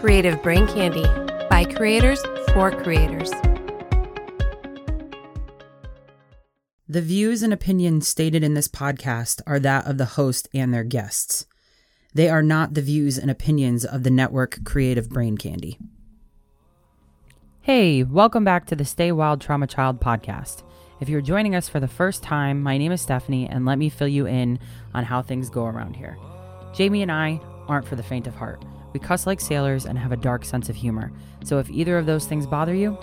Creative Brain Candy by creators for creators. The views and opinions stated in this podcast are that of the host and their guests. They are not the views and opinions of the network Creative Brain Candy. Hey, welcome back to the Stay Wild Trauma Child podcast. If you're joining us for the first time, my name is Stephanie, and let me fill you in on how things go around here. Jamie and I aren't for the faint of heart. We cuss like sailors and have a dark sense of humor. So if either of those things bother you,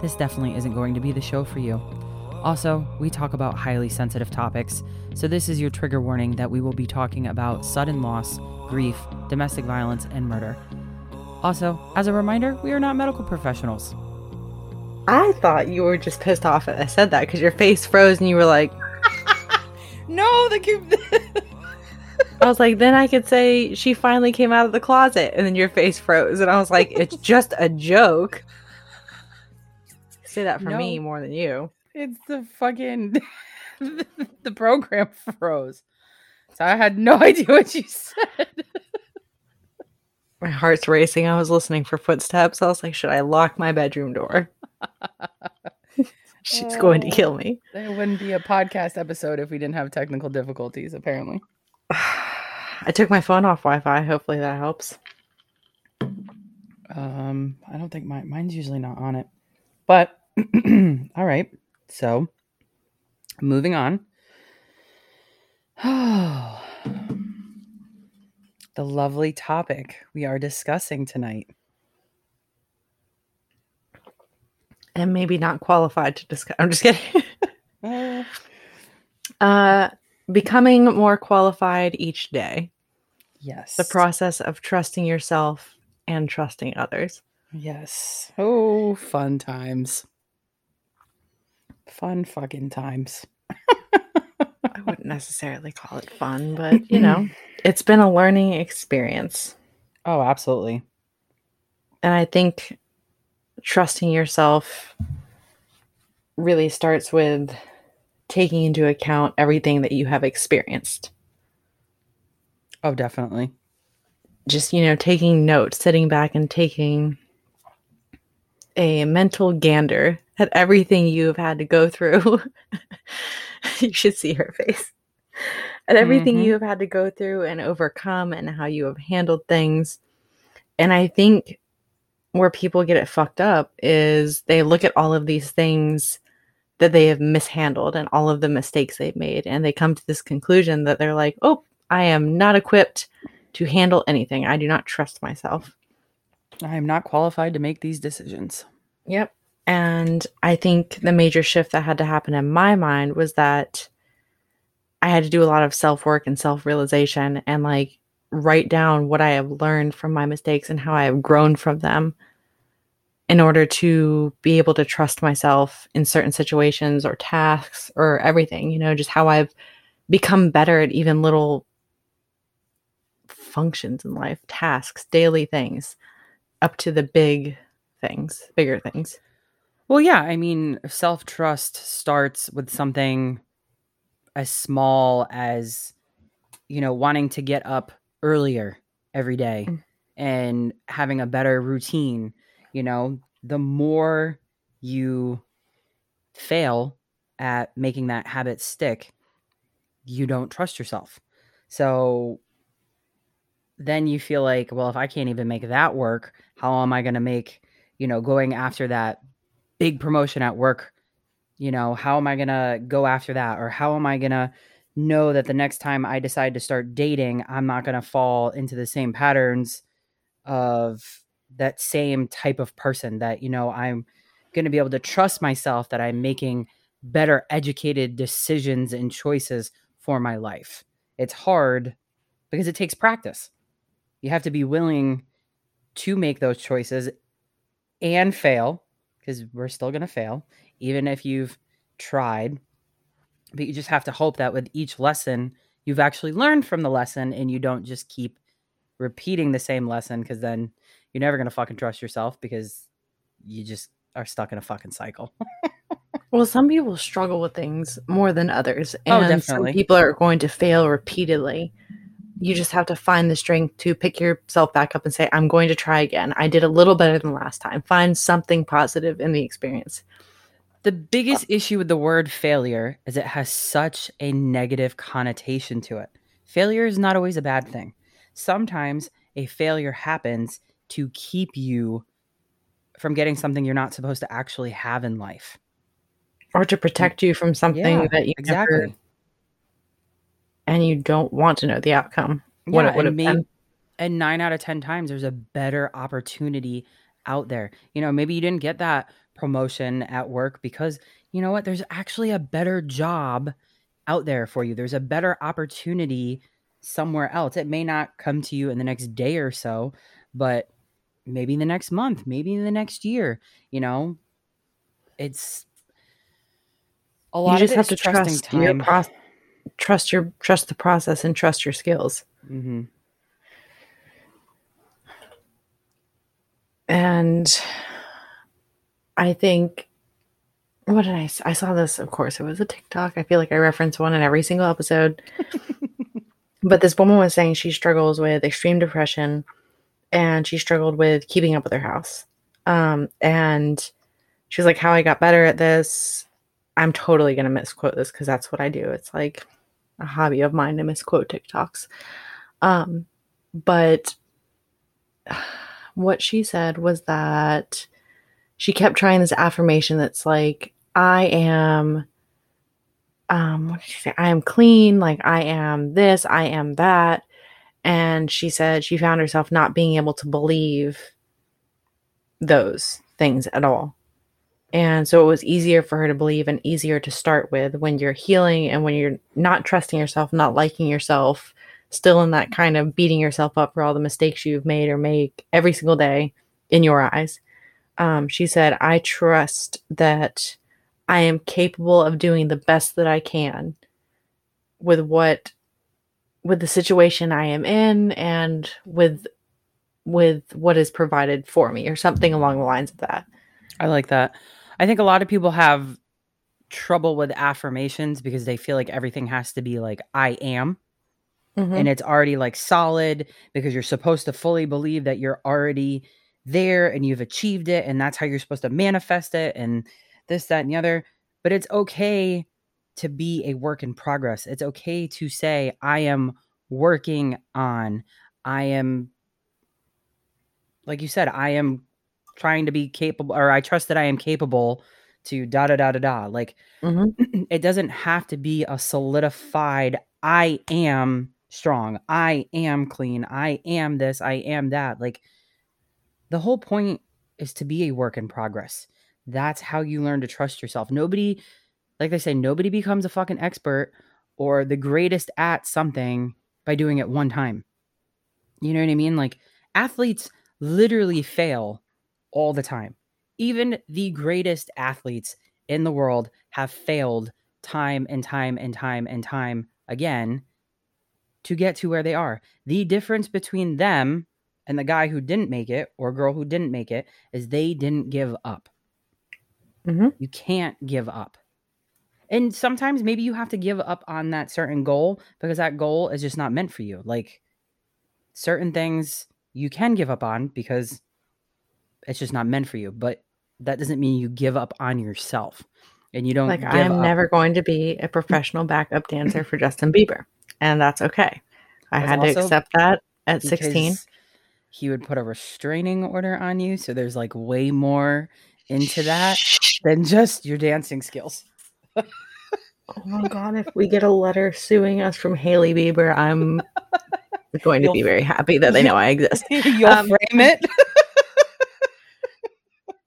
this definitely isn't going to be the show for you. Also, we talk about highly sensitive topics, so this is your trigger warning that we will be talking about sudden loss, grief, domestic violence, and murder. Also, as a reminder, we are not medical professionals. I thought you were just pissed off that I said that because your face froze and you were like, no, the I was like, then I could say she finally came out of the closet, and then your face froze, and I was like, it's just a joke. Say that for No. me more than you. It's the fucking the program froze. So I had no idea what you said. My heart's racing. I was listening for footsteps. I was like, should I lock my bedroom door? She's going to Oh. kill me. There wouldn't be a podcast episode if we didn't have technical difficulties, apparently. I took my phone off Wi Fi. Hopefully that helps. Um, I don't think my mine's usually not on it. But all right. So moving on. Oh, the lovely topic we are discussing tonight. And maybe not qualified to discuss. I'm just kidding. Uh, uh, becoming more qualified each day. yes. The process of trusting yourself and trusting others. Yes. Oh, fun times. Fun fucking times. I wouldn't necessarily call it fun, but you know, it's been a learning experience. Oh, absolutely. And I think trusting yourself really starts with taking into account everything that you have experienced. Oh, definitely. Just, you know, taking notes, sitting back and taking a mental gander at everything you've had to go through. you should see her face. At everything Mhm. you have had to go through and overcome and how you have handled things. And I think where people get it fucked up is they look at all of these things that they have mishandled and all of the mistakes they've made and they come to this conclusion that they're like, "Oh, I am not equipped to handle anything. I do not trust myself." I am not qualified to make these decisions. Yep. And I think the major shift that had to happen in my mind was that I had to do a lot of self work and self realization and like write down what I have learned from my mistakes and how I have grown from them in order to be able to trust myself in certain situations or tasks or everything, you know, just how I've become better at even little functions in life, tasks, daily things, up to the big things, bigger things. Well, yeah, I mean, self trust starts with something as small as, you know, wanting to get up earlier every day Mm. and having a better routine. You know, the more you fail at making that habit stick, you don't trust yourself. So then you feel like, well, if I can't even make that work, how am I going to make, you know, going after that big promotion at work? You know, how am I going to go after that? Or how am I going to know that the next time I decide to start dating, I'm not going to fall into the same patterns of that same type of person that, you know, I'm going to be able to trust myself that I'm making better educated decisions and choices for my life. It's hard because it takes practice. You have to be willing to make those choices and fail because we're still going to fail, even if you've tried. But you just have to hope that with each lesson, you've actually learned from the lesson and you don't just keep repeating the same lesson because then you're never going to fucking trust yourself because you just are stuck in a fucking cycle. Well, some people struggle with things more than others, Oh, and definitely. some people are going to fail repeatedly. you just have to find the strength to pick yourself back up and say, I'm going to try again. I did a little better than last time. Find something positive in the experience. The biggest issue with the word failure is it has such a negative connotation to it. Failure is not always a bad thing. Sometimes a failure happens to keep you from getting something you're not supposed to actually have in life. Or to protect you from something Yeah, that you exactly. never and you don't want to know the outcome. What Yeah, it would have been. and nine out of 10 times, there's a better opportunity out there. You know, maybe you didn't get that promotion at work because, you know what, there's actually a better job out there for you. There's a better opportunity somewhere else. It may not come to you in the next day or so, but maybe in the next month, maybe in the next year, you know, it's a lot You just of have to trust your time. process trust your trust the process and trust your skills. hmm and I think what did I I saw this of course it was a TikTok. I feel like I reference one in every single episode. but this woman was saying she struggles with extreme depression and she struggled with keeping up with her house. Um and she was like how I got better at this. I'm totally going to misquote this cuz that's what I do. It's like a hobby of mine to misquote TikToks. Um but what she said was that she kept trying this affirmation that's like i am um what did she say i am clean like i am this i am that and she said she found herself not being able to believe those things at all and so it was easier for her to believe and easier to start with when you're healing and when you're not trusting yourself not liking yourself still in that kind of beating yourself up for all the mistakes you've made or make every single day in your eyes. Um, she said, I trust that I am capable of doing the best that I can with what with the situation I am in and with with what is provided for me or something along the lines of that. I like that. I think a lot of people have trouble with affirmations because they feel like everything has to be like I am mm-hmm. and it's already like solid because you're supposed to fully believe that you're already there and you've achieved it and that's how you're supposed to manifest it and this that and the other but it's okay to be a work in progress it's okay to say i am working on i am like you said i am trying to be capable or i trust that i am capable to da da da da da. Like Mhm. it doesn't have to be a solidified i am strong i am clean i am this i am that. Like the whole point is to be a work in progress. That's how you learn to trust yourself. Nobody like they say nobody becomes a fucking expert or the greatest at something by doing it one time you know what i mean like athletes literally fail all the time even the greatest athletes in the world have failed time and time and time and time again to get to where they are. The difference between them and the guy who didn't make it or girl who didn't make it is they didn't give up. Mhm. You can't give up. And sometimes maybe you have to give up on that certain goal because that goal is just not meant for you. Like certain things you can give up on because it's just not meant for you. But that doesn't mean you give up on yourself and you don't Like give I am up. never going to be a professional backup dancer for Justin Bieber, and that's okay. I had to accept that at 16. He would put a restraining order on you, so there's like way more into that than just your dancing skills. Oh my god, if we get a letter suing us from Hailey Bieber, I'm going to You'll- be very happy that they know I exist. You'll Um, frame it.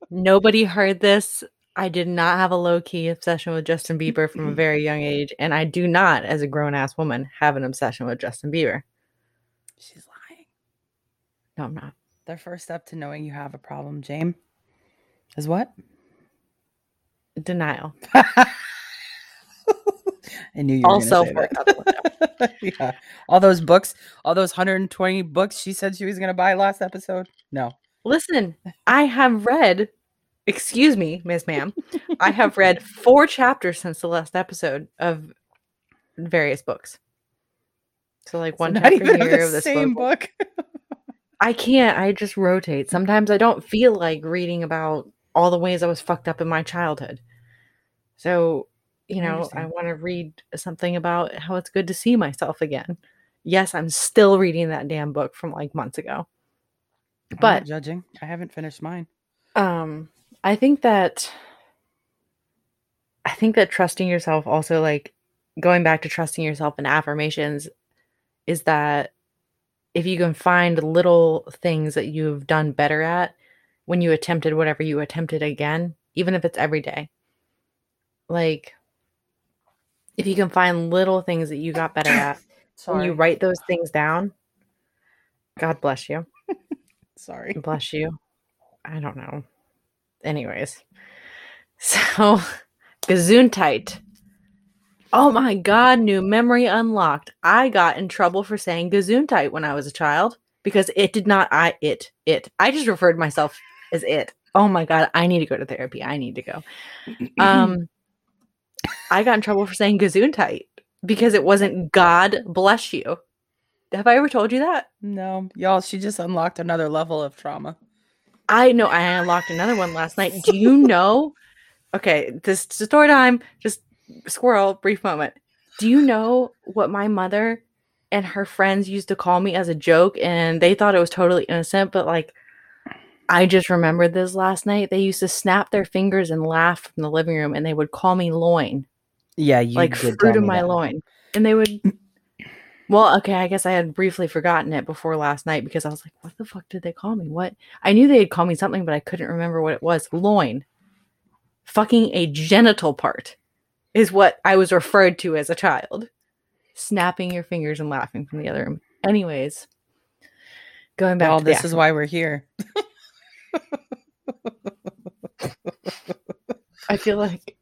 Nobody heard this. I did not have a low key obsession with Justin Bieber from a very young age, and I do not, as a grown ass woman, have an obsession with Justin Bieber. She's lying. No, I'm not. The first step to knowing you have a problem, James, is what? Denial. I knew you say that. the yeah. All those books, all those 120 books she said she was going to buy last episode. No. Listen, I have read, excuse me, Miss Ma'am, I have read four chapters since the last episode of various books. So like So one not chapter even of here the of this same book. book. I can't. I just rotate. Sometimes I don't feel like reading about all the ways I was fucked up in my childhood. So, you know, I want to read something about how it's good to see myself again. Yes, I'm still reading that damn book from like months ago. I'm But judging. I haven't finished mine. um I think that I think that trusting yourself also like going back to trusting yourself and affirmations is that if you can find little things that you've done better at when you attempted whatever you attempted again, even if it's every day. Like if you can find little things that you got better at when Sorry. you write those things down, God bless you. Sorry. Bless you. I don't know. Anyways. So Gesundheit. Oh my god, new memory unlocked. I got in trouble for saying Gesundheit when I was a child because it did not I it it. I just referred myself as it. Oh my god, I need to go to therapy. I need to go. Um I got in trouble for saying Gesundheit because it wasn't God bless you. Have I ever told you that? no, y'all. She just unlocked another level of trauma. I know I unlocked another one last night. Do you know? Okay, this is story time. Just squirrel, brief moment. Do you know what my mother and her friends used to call me as a joke? And they thought it was totally innocent, but like, I just remembered this last night. They used to snap their fingers and laugh from the living room, and they would call me loin, Yeah, you like fruit of my that. loin. And they would. Well, okay, I guess I had briefly forgotten it before last night because I was like, what the fuck did they call me? What? I knew they'd call me something, but I couldn't remember what it was. Loin. Fucking a genital part is what I was referred to as a child. Snapping your fingers and laughing from the other room. Anyways, going back Well, to the this is why we're here. I feel like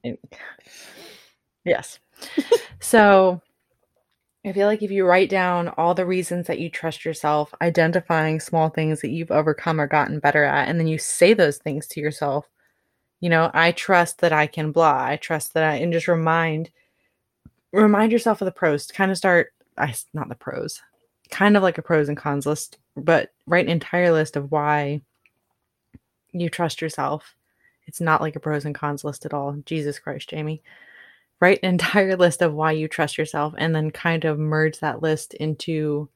yes. so I feel like if you write down all the reasons that you trust yourself, identifying small things that you've overcome or gotten better at, and then you say those things to yourself, you know, I trust that I can blah. I trust that I and just remind remind yourself of the pros. to Kind of start I not the pros. Kind of like a pros and cons list, but write an entire list of why you trust yourself. It's not like a pros and cons list at all. Jesus Christ, Jamie. Write an entire list of why you trust yourself and then kind of merge that list into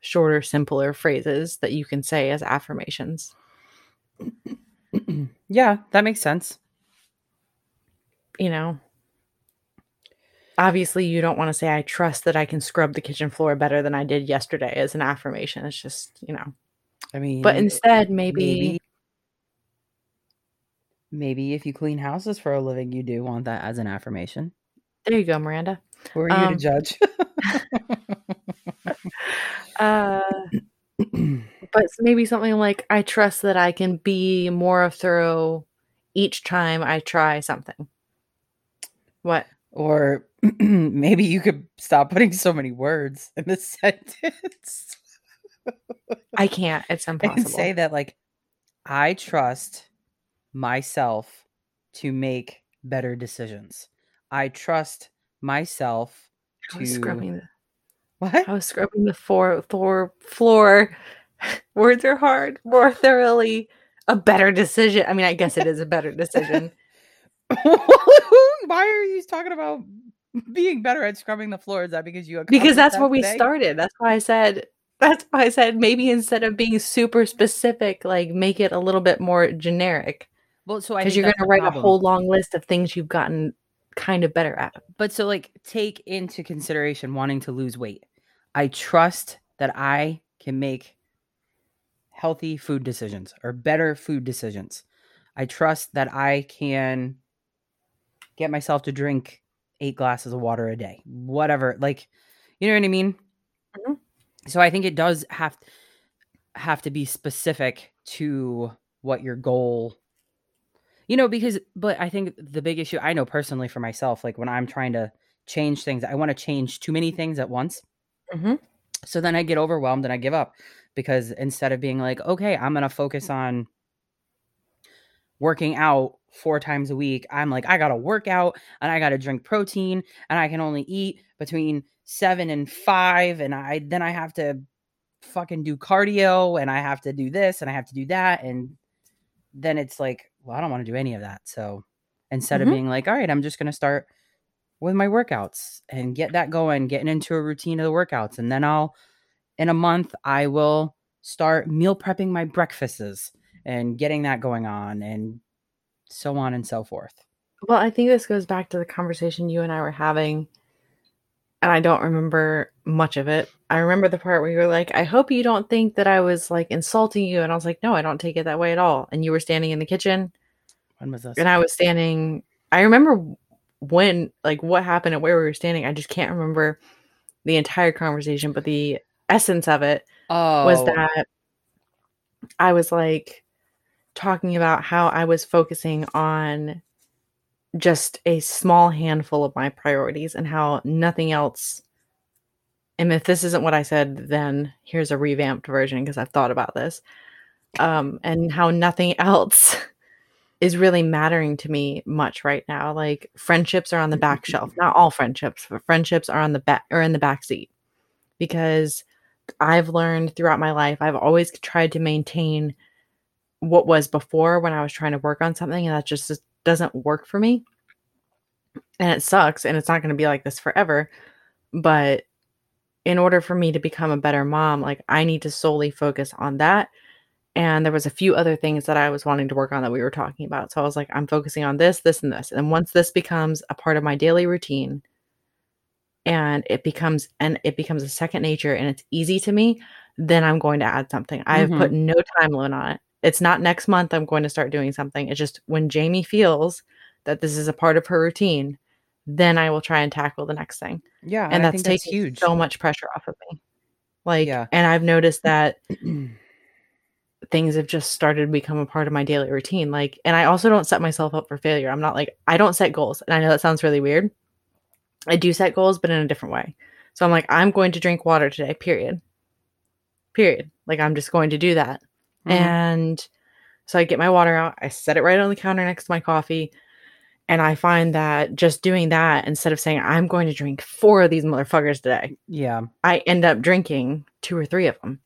shorter, simpler phrases that you can say as affirmations. yeah, that makes sense. You know, obviously, you don't want to say, I trust that I can scrub the kitchen floor better than I did yesterday as an affirmation. It's just, you know, I mean, but instead, maybe, maybe maybe if you clean houses for a living, you do want that as an affirmation. there you go, Miranda. Who are you Um, to judge? Uh, but maybe something like I trust that I can be more thorough each time I try something. What? or maybe you could stop putting so many words in the sentence I can't. It's and impossible. say that like I trust myself to make better decisions. I trust myself I was to scrubbing. The, what? I was scrubbing the floor. Floor. Floor. Words are hard. More thoroughly. A better decision. I mean, I guess it is a better decision. Why are you talking about being better at scrubbing the floor? Is that because you because that's that where we started. That's why I said. That's why I said maybe instead of being super specific, like make it a little bit more generic. Well, so I Because you're going to write problem. a whole long list of things you've gotten kind of better at. but so like take into consideration wanting to lose weight. I trust that I can make healthy food decisions or better food decisions. I trust that I can get myself to drink eight glasses of water a day, whatever. Like, you know what I mean? Mhm. So I think it does have have to be specific to what your goal you know because but i think the big issue i know personally for myself like when i'm trying to change things i want to change too many things at once Mm-hmm. so then i get overwhelmed and i give up because instead of being like okay i'm going to focus on working out four times a week i'm like i got to work out and i got to drink protein and i can only eat between seven and five, and I then I have to fucking do cardio and I have to do this and I have to do that. And then it's like, well, I don't want to do any of that. So instead Mhm. of being like, all right, I'm just going to start with my workouts and get that going, getting into a routine of the workouts. And then I'll, in a month, I will start meal prepping my breakfasts and getting that going on and so on and so forth. Well, I think this goes back to the conversation you and I were having, and I don't remember much of it. I remember the part where you were like, I hope you don't think that I was like insulting you. And I was like, no, I don't take it that way at all. And you were standing in the kitchen, When was this? and I was standing. I remember when, like, what happened and where we were standing. I just can't remember the entire conversation, but the essence of it oh, was that I was like talking about how I was focusing on just a small handful of my priorities and how nothing else. And if this isn't what I said, then here's a revamped version because I've thought about this. Um, and how nothing else is really mattering to me much right now. Like friendships are on the back shelf. Not all friendships, but friendships are on the back or in the back seat because I've learned throughout my life, I've always tried to maintain what was before when I was trying to work on something, and that just just doesn't work for me. And it sucks, and it's not going to be like this forever. But in order for me to become a better mom, like I need to solely focus on that. And there was a few other things that I was wanting to work on that we were talking about. So I was like, I'm focusing on this, this, and this. And once this becomes a part of my daily routine, and it becomes and it becomes a second nature and it's easy to me then i'm going to add something i've put mm-hmm. no time limit on it it's not next month i'm going to start doing something it's just when jamie feels that this is a part of her routine then i will try and tackle the next thing. Yeah, and I that's think that's huge. so much pressure off of me. Like Yeah. and i've noticed that things have just started to become a part of my daily routine like and i also don't set myself up for failure. I'm not like i don't set goals and i know that sounds really weird. I do set goals but in a different way. So i'm like i'm going to drink water today period. Period. Like i'm just going to do that. Mhm. and so i get my water out i set it right on the counter next to my coffee and i find that just doing that instead of saying i'm going to drink four of these motherfuckers today yeah, I end up drinking two or three of them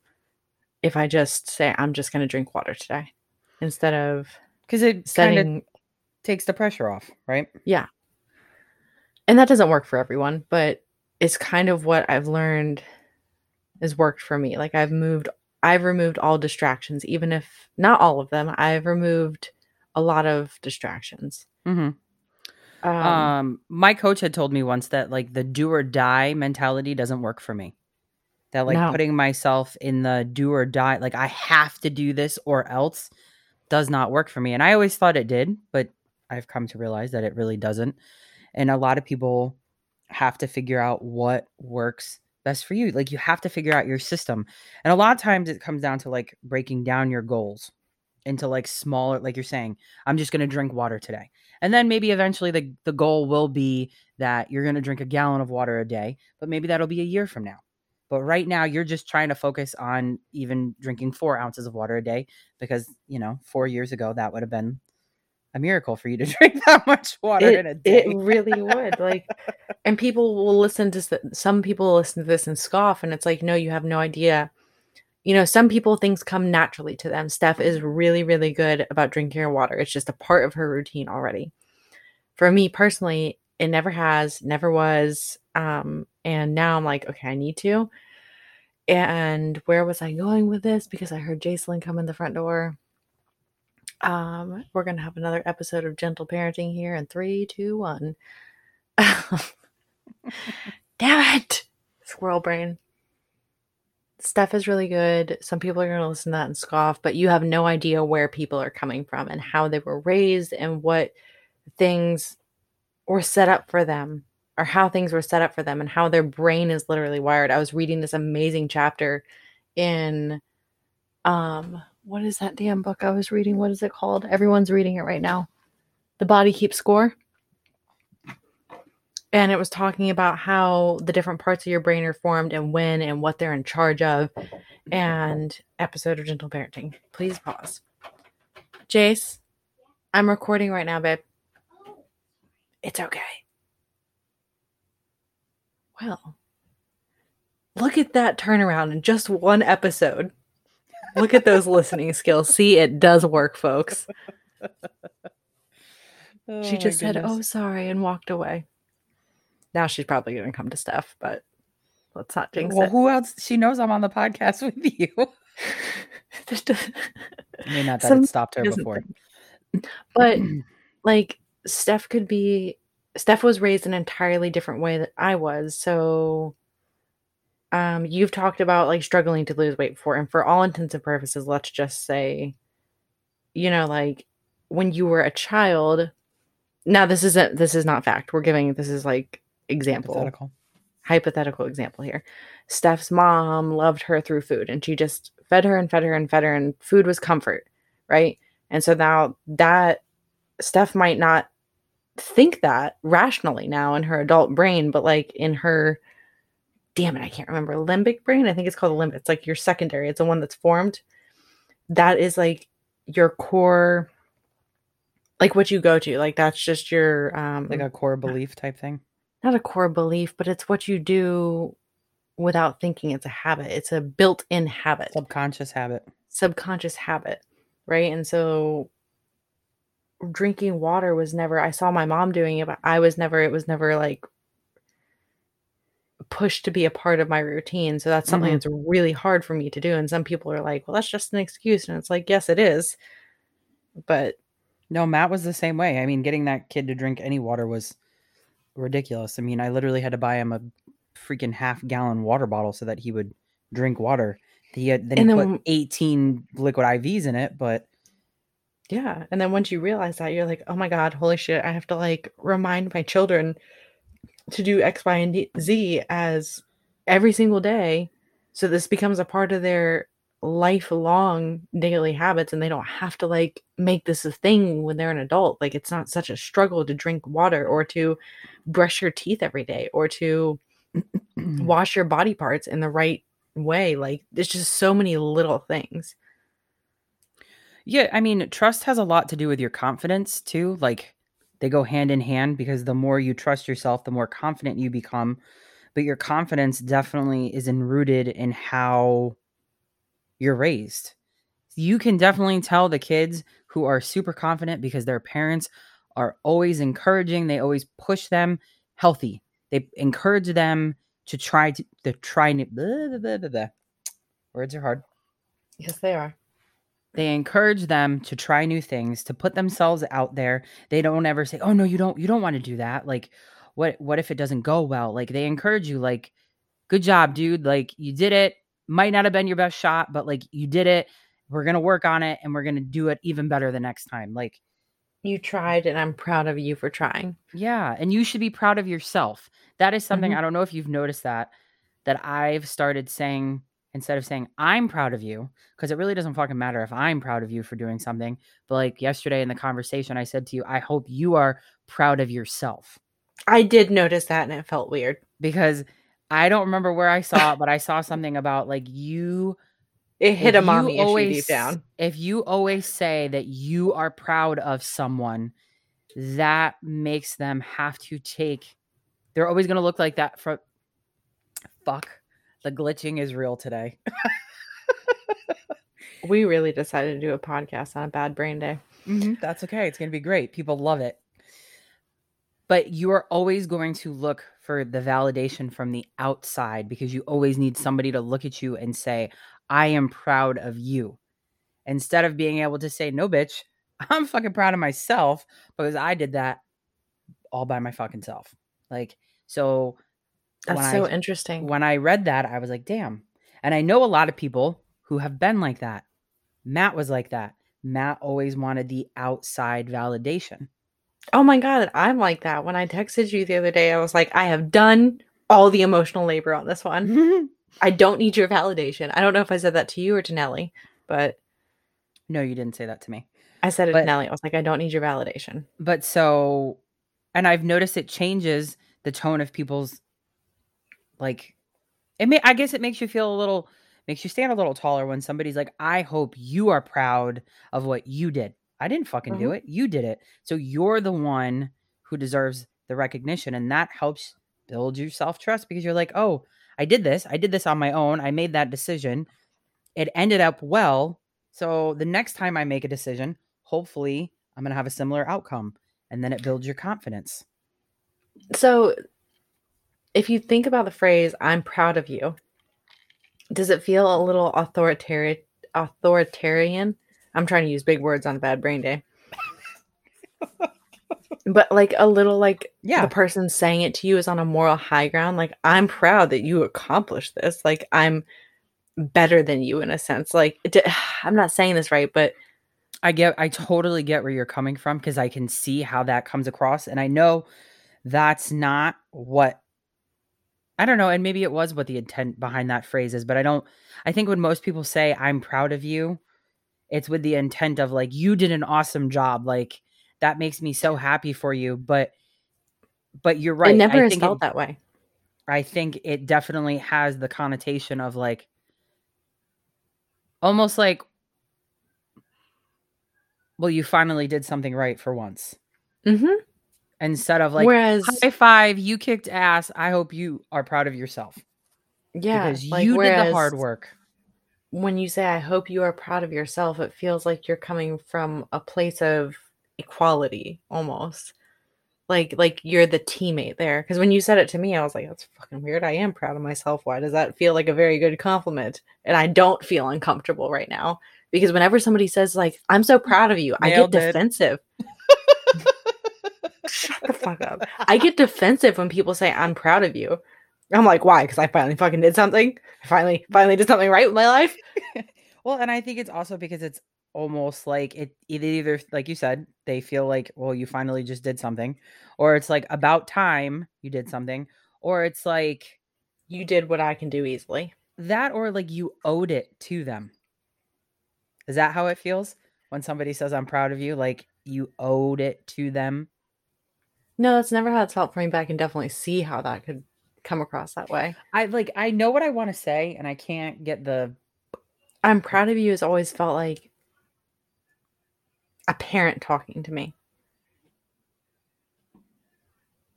if I just say I'm just going to drink water today instead of because it kind of setting. takes the pressure off, right? Yeah. And that doesn't work for everyone, but it's kind of what I've learned has worked for me. Like I've moved, I've removed all distractions, even if not all of them. I've removed a lot of distractions. Mm-hmm. Um, Um, my coach had told me once that like the do or die mentality doesn't work for me. That like No. putting myself in the do or die, like I have to do this or else, does not work for me. And I always thought it did, but I've come to realize that it really doesn't. And a lot of people have to figure out what works best for you. Like you have to figure out your system. And a lot of times it comes down to like breaking down your goals into like smaller, like you're saying, I'm just going to drink water today. And then maybe eventually the, the goal will be that you're going to drink a gallon of water a day, but maybe that'll be a year from now. But right now, you're just trying to focus on even drinking four ounces of water a day because, you know, four years ago, that would have been a miracle for you to drink that much water in a day. it really would like and people will listen to some people listen to this and scoff and it's like no you have no idea you know some people things come naturally to them. Steph is really really good about drinking her water. It's just a part of her routine already. For me personally it never has never was um and now i'm like okay i need to. And where was i going with this? Because i heard jacelyn come in the front door. Um, we're gonna have another episode of gentle parenting here in three, two, one. Damn it, squirrel brain. Steph is really good. Some people are gonna listen to that and scoff, but you have no idea where people are coming from and how they were raised and what things were set up for them or how things were set up for them and how their brain is literally wired. I was reading this amazing chapter in um what is that damn book I was reading? What is it called? Everyone's reading it right now. The Body Keeps Score. And it was talking about how the different parts of your brain are formed and when and what they're in charge of. And episode of Gentle Parenting. Please pause. Jace, I'm recording right now, babe. It's okay. Well, Look at that turnaround in just one episode. Look at those listening skills. See, it does work, folks. Oh she just said. "Oh, sorry," and walked away. Now she's probably going to come to Steph, but let's not jinx well, it. who else? She knows I'm on the podcast with you. I mean, not that Some- it stopped her before. but like Steph could be Steph was raised an entirely different way that I was. So um you've talked about like struggling to lose weight before and for all intents and purposes let's just say you know like when you were a child now this isn't this is not fact. We're giving this is like example Hypothetical. hypothetical example here. Steph's mom loved her through food and she just fed her and fed her and fed her and food was comfort, right? And so now that Steph might not think that rationally now in her adult brain, but like in her damn it, I can't remember limbic brain. I think it's called a limbic. It's like your secondary. It's the one that's formed. That is like your core like what you go to. Like that's just your um Like a core belief type thing. Not a core belief, but it's what you do without thinking. It's a habit. It's a built-in habit, Subconscious habit. subconscious habit, right? And so drinking water was never I saw my mom doing it, but I was never it was never like pushed to be a part of my routine. So that's something Mhm. that's really hard for me to do. And some people are like, well, that's just an excuse. And it's like, yes, it is. But No, Matt was the same way. I mean, getting that kid to drink any water was ridiculous. I mean, I literally had to buy him a freaking half gallon water bottle so that he would drink water. He had, then he then put when- 18 liquid IVs in it, but Yeah. And then once you realize that, you're like, oh my God, holy shit, I have to like remind my children to do X, Y, and Z as every single day. So this becomes a part of their lifelong daily habits and they don't have to like make this a thing when they're an adult. Like it's not such a struggle to drink water or to brush your teeth every day or to wash your body parts in the right way. Like there's just so many little things. Yeah, I mean, trust has a lot to do with your confidence too. Like they go hand in hand because the more you trust yourself, the more confident you become. But your confidence definitely is enrooted in how you're raised. You can definitely tell the kids who are super confident because their parents are always encouraging, they always push them healthy. They encourage them to try to, to try new blah, blah, blah, words are hard. Yes, they are. they encourage them to try new things to put themselves out there. They don't ever say oh no you don't you don't want to do that. Like what what if it doesn't go well? Like they encourage you like good job dude. Like you did it might not have been your best shot but like you did it we're gonna work on it and we're gonna do it even better the next time like You tried, and I'm proud of you for trying. yeah and you should be proud of yourself that is something Mhm. i don't know if you've noticed that that i've started saying instead of saying i'm proud of you because it really doesn't fucking matter if i'm proud of you for doing something but like yesterday in the conversation i said to you i hope you are proud of yourself I did notice that, and it felt weird. because i don't remember where i saw it but i saw something about like you It hit a mommy issue always- deep down. If you always say that you are proud of someone, that makes them have to take. They're always going to look like that for. Fuck, the glitching is real today. We really decided to do a podcast on a bad brain day. Mm-hmm, that's okay. It's going to be great. People love it. But you are always going to look for the validation from the outside because you always need somebody to look at you and say, I am proud of you. Instead of being able to say, no, bitch, I'm fucking proud of myself because I did that all by my fucking self. Like, so That's so I, interesting. when I read that, I was like, damn. And I know a lot of people who have been like that. Matt was like that. Matt always wanted the outside validation. Oh my god, I'm like that. When I texted you the other day, I was like, I have done all the emotional labor on this one. I don't need your validation. I don't know if I said that to you or to Nellie, but no, you didn't say that to me. I said it But- to Nellie. I was like, I don't need your validation. But so, and I've noticed it changes the tone of people's like. It may, I guess, it makes you feel a little, makes you stand a little taller when somebody's like, "I hope you are proud of what you did. I didn't fucking do mm-hmm. it. You did it. So you're the one who deserves the recognition, and that helps build your self trust because you're like, oh, I did this. I did this on my own. I made that decision. It ended up well. So the next time I make a decision, hopefully I'm going to have a similar outcome. And then it builds your confidence. So if you think about the phrase "I'm proud of you," does it feel a little authoritarian? Authoritarian. I'm trying to use big words on a bad brain day. but like a little like Yeah. the person saying it to you is on a moral high ground. Like i'm proud that you accomplished this. Like i'm better than you in a sense. Like it- i'm not saying this right but I get I totally get where you're coming from because I can see how that comes across. And I know that's not what I don't know. And maybe it was what the intent behind that phrase is but I don't I think when most people say I'm proud of you it's with the intent of like you did an awesome job like that makes me so happy for you but but you're right it never I has think felt it, that way. I think it definitely has the connotation of like almost like well you finally did something right for once. Mm-hmm. instead of like whereas high five you kicked ass i hope you are proud of yourself. Yeah because like, you did the hard work when you say i hope you are proud of yourself it feels like you're coming from a place of equality almost. Like like you're the teammate there. Because when you said it to me i was like that's fucking weird. I am proud of myself. Why does that feel like a very good compliment? And i don't feel uncomfortable right now because whenever somebody says like i'm so proud of you i get defensive. Shut the fuck up. I get defensive when people say i'm proud of you i'm like why? Because i finally fucking did something. I finally finally did something right with my life. Well and i think it's also because it's almost like it it either like you said they feel like well you finally just did something or it's like about time you did something or it's like you did what i can do easily. that or like you owed it to them. Is that how it feels? When somebody says i'm proud of you like you owed it to them? No, that's never how it's felt for me, but I can definitely see how that could come across that way. i like i know what i want to say and i can't get the I'm proud of you has always felt like a parent talking to me.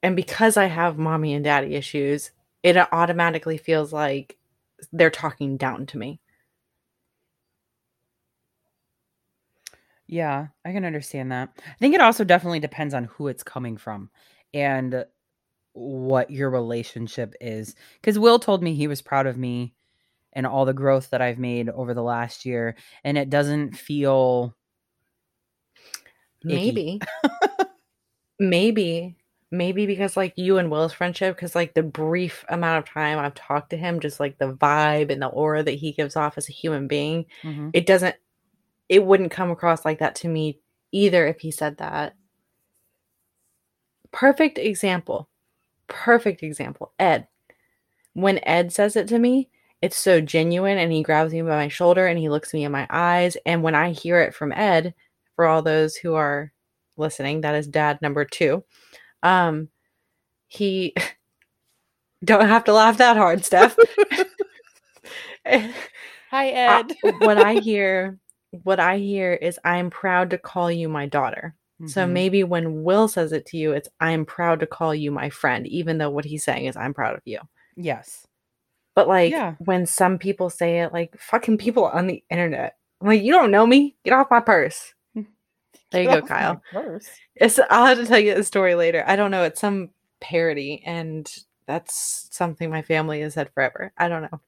And because I have mommy and daddy issues, it automatically feels like they're talking down to me. Yeah, I can understand that. I think it also definitely depends on who it's coming from and what your relationship is. Because Will told me he was proud of me and all the growth that I've made over the last year. And it doesn't feel Maybe. maybe. Maybe because like you and Will's friendship, because like the brief amount of time I've talked to him, just like the vibe and the aura that he gives off as a human being, Mhm. it doesn't it wouldn't come across like that to me either if he said that. Perfect example. Perfect example. Ed. When Ed says it to me, it's so genuine and he grabs me by my shoulder and he looks me in my eyes. And when I hear it from Ed, for all those who are listening, that is dad number two. Um, he don't have to laugh that hard, Steph. Hi, I- Ed. what I hear, what I hear is, "I'm proud to call you my daughter." So Mhm. maybe when Will says it to you, it's, "I'm proud to call you my friend," even though what he's saying is, "I'm proud of you." yes. But like Yeah. when some people say it, like fucking people on the internet, I'm like, "You don't know me. Get off my purse." There you Get go, Kyle. purse. It's I'll have to tell you the story later. I don't know. It's some parody, and that's something my family has said forever. I don't know.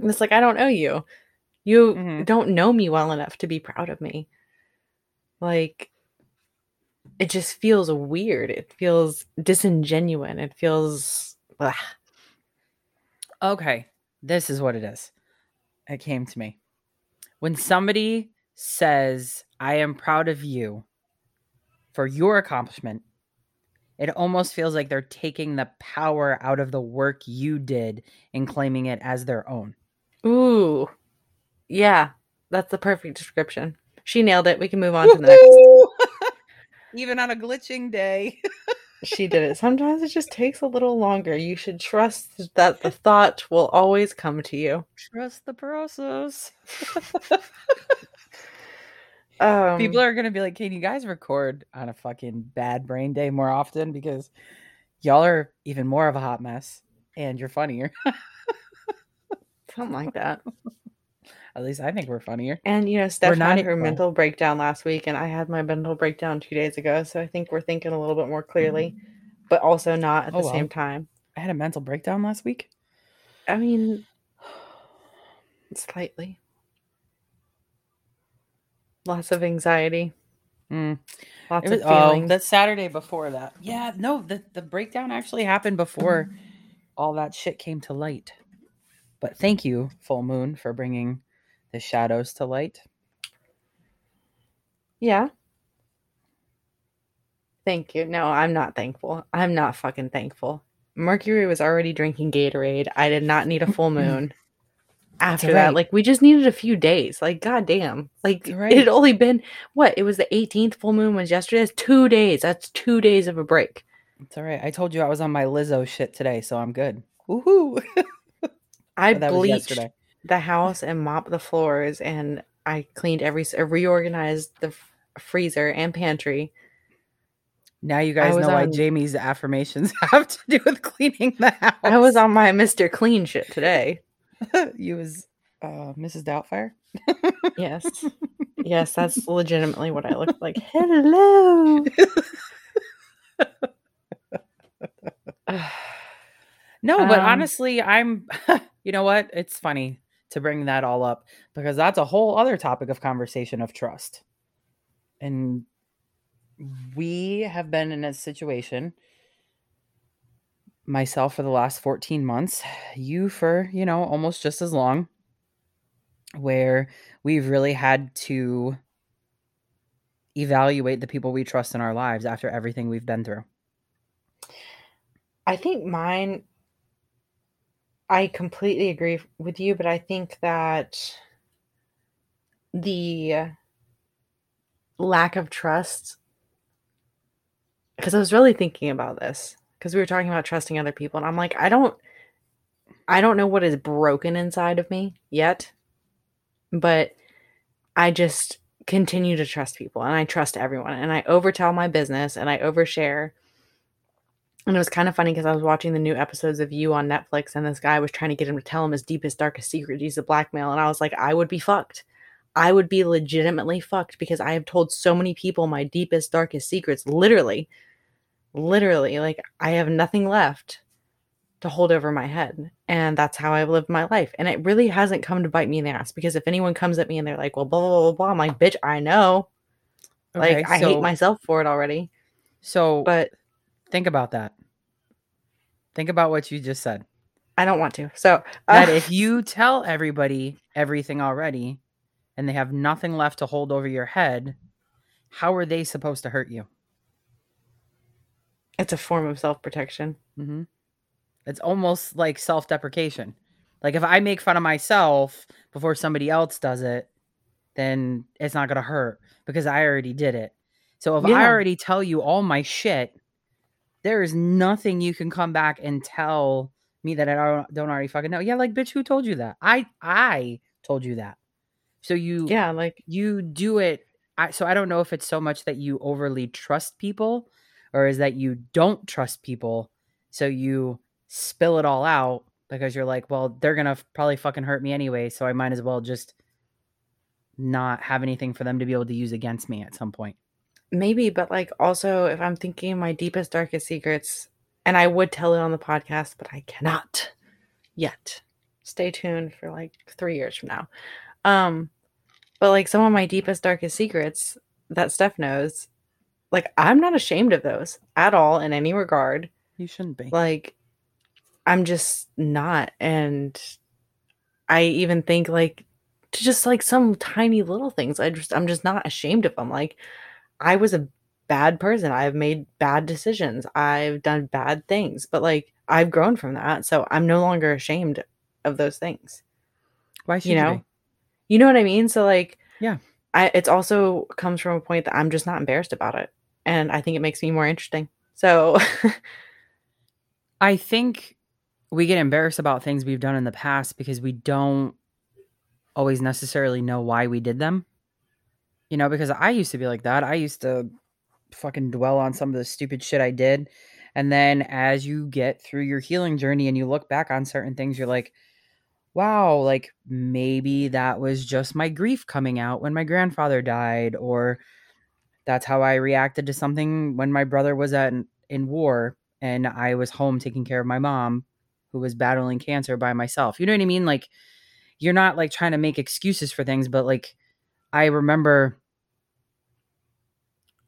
And it's like I don't know you. You Mhm. don't know me well enough to be proud of me. Like it just feels weird. It feels disingenuine. It feels ugh. Okay, this is what it is. It came to me. When somebody says, I am proud of you for your accomplishment, it almost feels like they're taking the power out of the work you did and claiming it as their own. Ooh. Yeah, that's the perfect description. She nailed it. We can move on to the next. Even on a glitching day. She did it. Sometimes it just takes a little longer. You should trust that the thought will always come to you. Trust the process. Um, People are gonna be like, "Can you guys record on a fucking bad brain day more often?" Because y'all are even more of a hot mess. and you're funnier. Something like that. At least I think we're funnier. And you know, Steph not had her equal. mental breakdown last week, and I had my mental breakdown two days ago. So I think we're thinking a little bit more clearly, but also not at Oh, the well. same time. I had a mental breakdown last week. I mean, slightly. Lots of anxiety, Mm. lots was, of oh, feelings. that Saturday before that. Yeah, no, the, the breakdown actually happened before all that shit came to light. But thank you, Full Moon, for bringing the shadows to light. yeah. Thank you. No, I'm not thankful. I'm not fucking thankful. Mercury was already drinking Gatorade. I did not need a full moon. After that, like we just needed a few days. Like goddamn, like It's it had only been what? It was the 18th full moon was yesterday. That's two days. That's two days of a break. It's all right. I told you I was on my Lizzo shit today, so I'm good. Woohoo! I But that was bleached yesterday. The house and mopped the floors, and I cleaned every, I reorganized the f- freezer and pantry. Now you guys know why Jamie's affirmations have to do with cleaning the house. I was on my Mister Clean shit today. you was uh, Mrs. Doubtfire. Yes, yes, that's legitimately what I look like. Hello. No, but Um, honestly, I'm. you know what? It's funny to bring that all up because that's a whole other topic of conversation of trust, and we have been in a situation. Myself for the last 14 months, you for, you know, almost just as long, where we've really had to evaluate the people we trust in our lives after everything we've been through. I think mine. I completely agree with you, but I think that the lack of trust. Because I was really thinking about this because we were talking about trusting other people, and I'm like, I don't, I don't know what is broken inside of me yet, but I just continue to trust people, and I trust everyone, and I overtell my business, and I overshare. And it was kind of funny because I was watching the new episodes of You on Netflix, and this guy was trying to get him to tell him his deepest, darkest secret. He's a blackmail, and I was like, I would be fucked. I would be legitimately fucked because I have told so many people my deepest, darkest secrets. Literally, literally, like I have nothing left to hold over my head, and that's how I've lived my life. And it really hasn't come to bite me in the ass because if anyone comes at me and they're like, "Well, blah blah blah,", blah I'm like, "Bitch, I know." Okay, like I so- hate myself for it already. So, But think about that. Think about what you just said. I don't want to. So That uh, if you tell everybody everything already and they have nothing left to hold over your head, how are they supposed to hurt you? it's a form of self protection. hmm It's almost like self deprecation. Like if I make fun of myself before somebody else does it, then it's not going to hurt because I already did it. So if I already tell you all my shit, there is nothing you can come back and tell me that I don't, don't already fucking know. Yeah, like bitch, who told you that? I I told you that. So you Yeah, like you do it I, so i don't know if it's so much that you overly trust people or is that you don't trust people so you spill it all out because you're like well they're gonna probably fucking hurt me anyway so i might as well just not have anything for them to be able to use against me at some point maybe, but like also if I'm thinking my deepest, darkest secrets, and I would tell it on the podcast, but I cannot yet. Stay tuned for like three years from now. Um, but like some of my deepest, darkest secrets that Steph knows, like I'm not ashamed of those at all in any regard. you shouldn't be like i'm just not and i even think like to just like some tiny little things i just i'm just not ashamed of them like i was a bad person. I've made bad decisions. I've done bad things. But like i've grown from that. So i'm no longer ashamed of those things. Why should you you, know? Be? you know what i mean? So like Yeah. i it's also comes from a point that i'm just not embarrassed about it. And i think it makes me more interesting. So I think we get embarrassed about things we've done in the past because we don't always necessarily know why we did them. You know, because I used to be like that. I used to fucking dwell on some of the stupid shit I did And then as you get through your healing journey and you look back on certain things, you're like, wow, like maybe that was just my grief coming out when my grandfather died, or that's how I reacted to something when my brother was at in war and I was home taking care of my mom who was battling cancer by myself. You know what I mean? Like you're not like trying to make excuses for things, but like I remember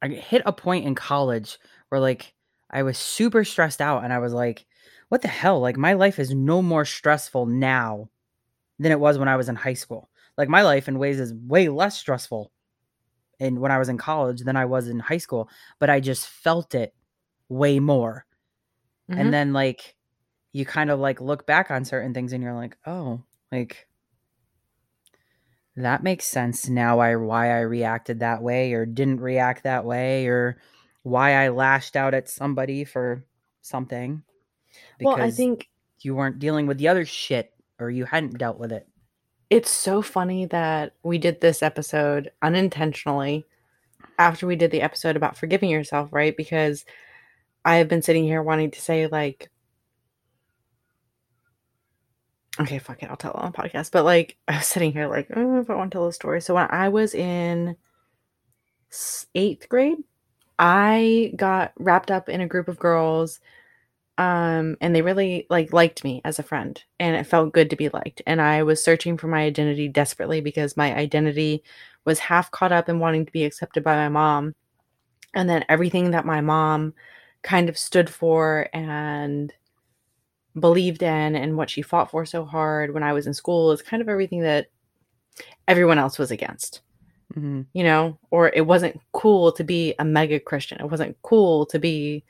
I hit a point in college where like I was super stressed out and I was like, what the hell? Like my life is no more stressful now than it was when I was in high school. Like my life in ways is way less stressful in when I was in college than I was in high school, but I just felt it way more. Mm-hmm. And then like you kind of like look back on certain things and you're like, "Oh, like that makes sense now I why I reacted that way or didn't react that way or why I lashed out at somebody for something." Because well, I think you weren't dealing with the other shit or you hadn't dealt with it. It's so funny that we did this episode unintentionally after we did the episode about forgiving yourself, right? Because I have been sitting here wanting to say like okay, fuck it, I'll tell it on a podcast. But like, I was sitting here like, oh, if I want to tell a story. So when I was in eighth grade, I got wrapped up in a group of girls, um, and they really like liked me as a friend, and it felt good to be liked. And I was searching for my identity desperately because my identity was half caught up in wanting to be accepted by my mom, and then everything that my mom kind of stood for and believed in and what she fought for so hard when I was in school is kind of everything that everyone else was against. Mm-hmm. You know, or it wasn't cool to be a mega Christian. It wasn't cool to be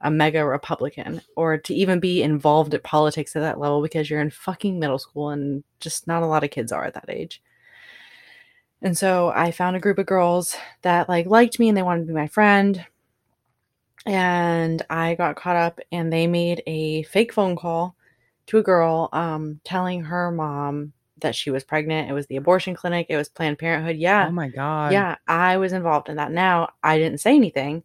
a mega Republican or to even be involved at politics at that level because you're in fucking middle school and just not a lot of kids are at that age. And so I found a group of girls that like liked me and they wanted to be my friend and I got caught up and they made a fake phone call to a girl um, telling her mom that she was pregnant. It was the abortion clinic, it was Planned Parenthood. Yeah. Oh my God. Yeah. I was involved in that. Now, I didn't say anything.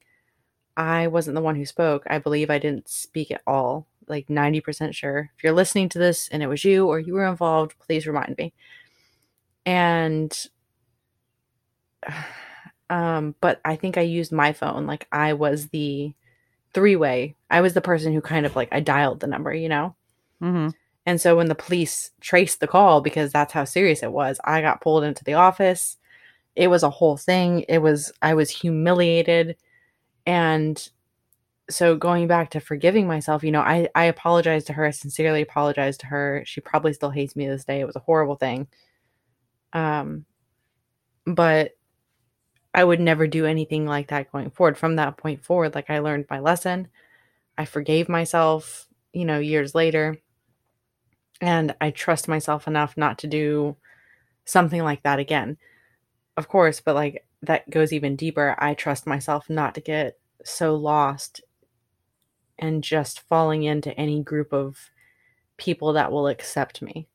I wasn't the one who spoke. I believe I didn't speak at all, like 90% sure. If you're listening to this and it was you or you were involved, please remind me. And um, but I think I used my phone. Like I was the three way. I was the person who kind of like I dialed the number, you know. Mm-hmm. And so when the police traced the call, because that's how serious it was, I got pulled into the office. It was a whole thing. It was I was humiliated, and so going back to forgiving myself, you know, I I apologized to her. I sincerely apologized to her. She probably still hates me to this day. It was a horrible thing. Um, but I would never do anything like that going forward. From that point forward, like I learned my lesson. I forgave myself, you know, years later. And I trust myself enough not to do something like that again. Of course, but like that goes even deeper. I trust myself not to get so lost and just falling into any group of people that will accept me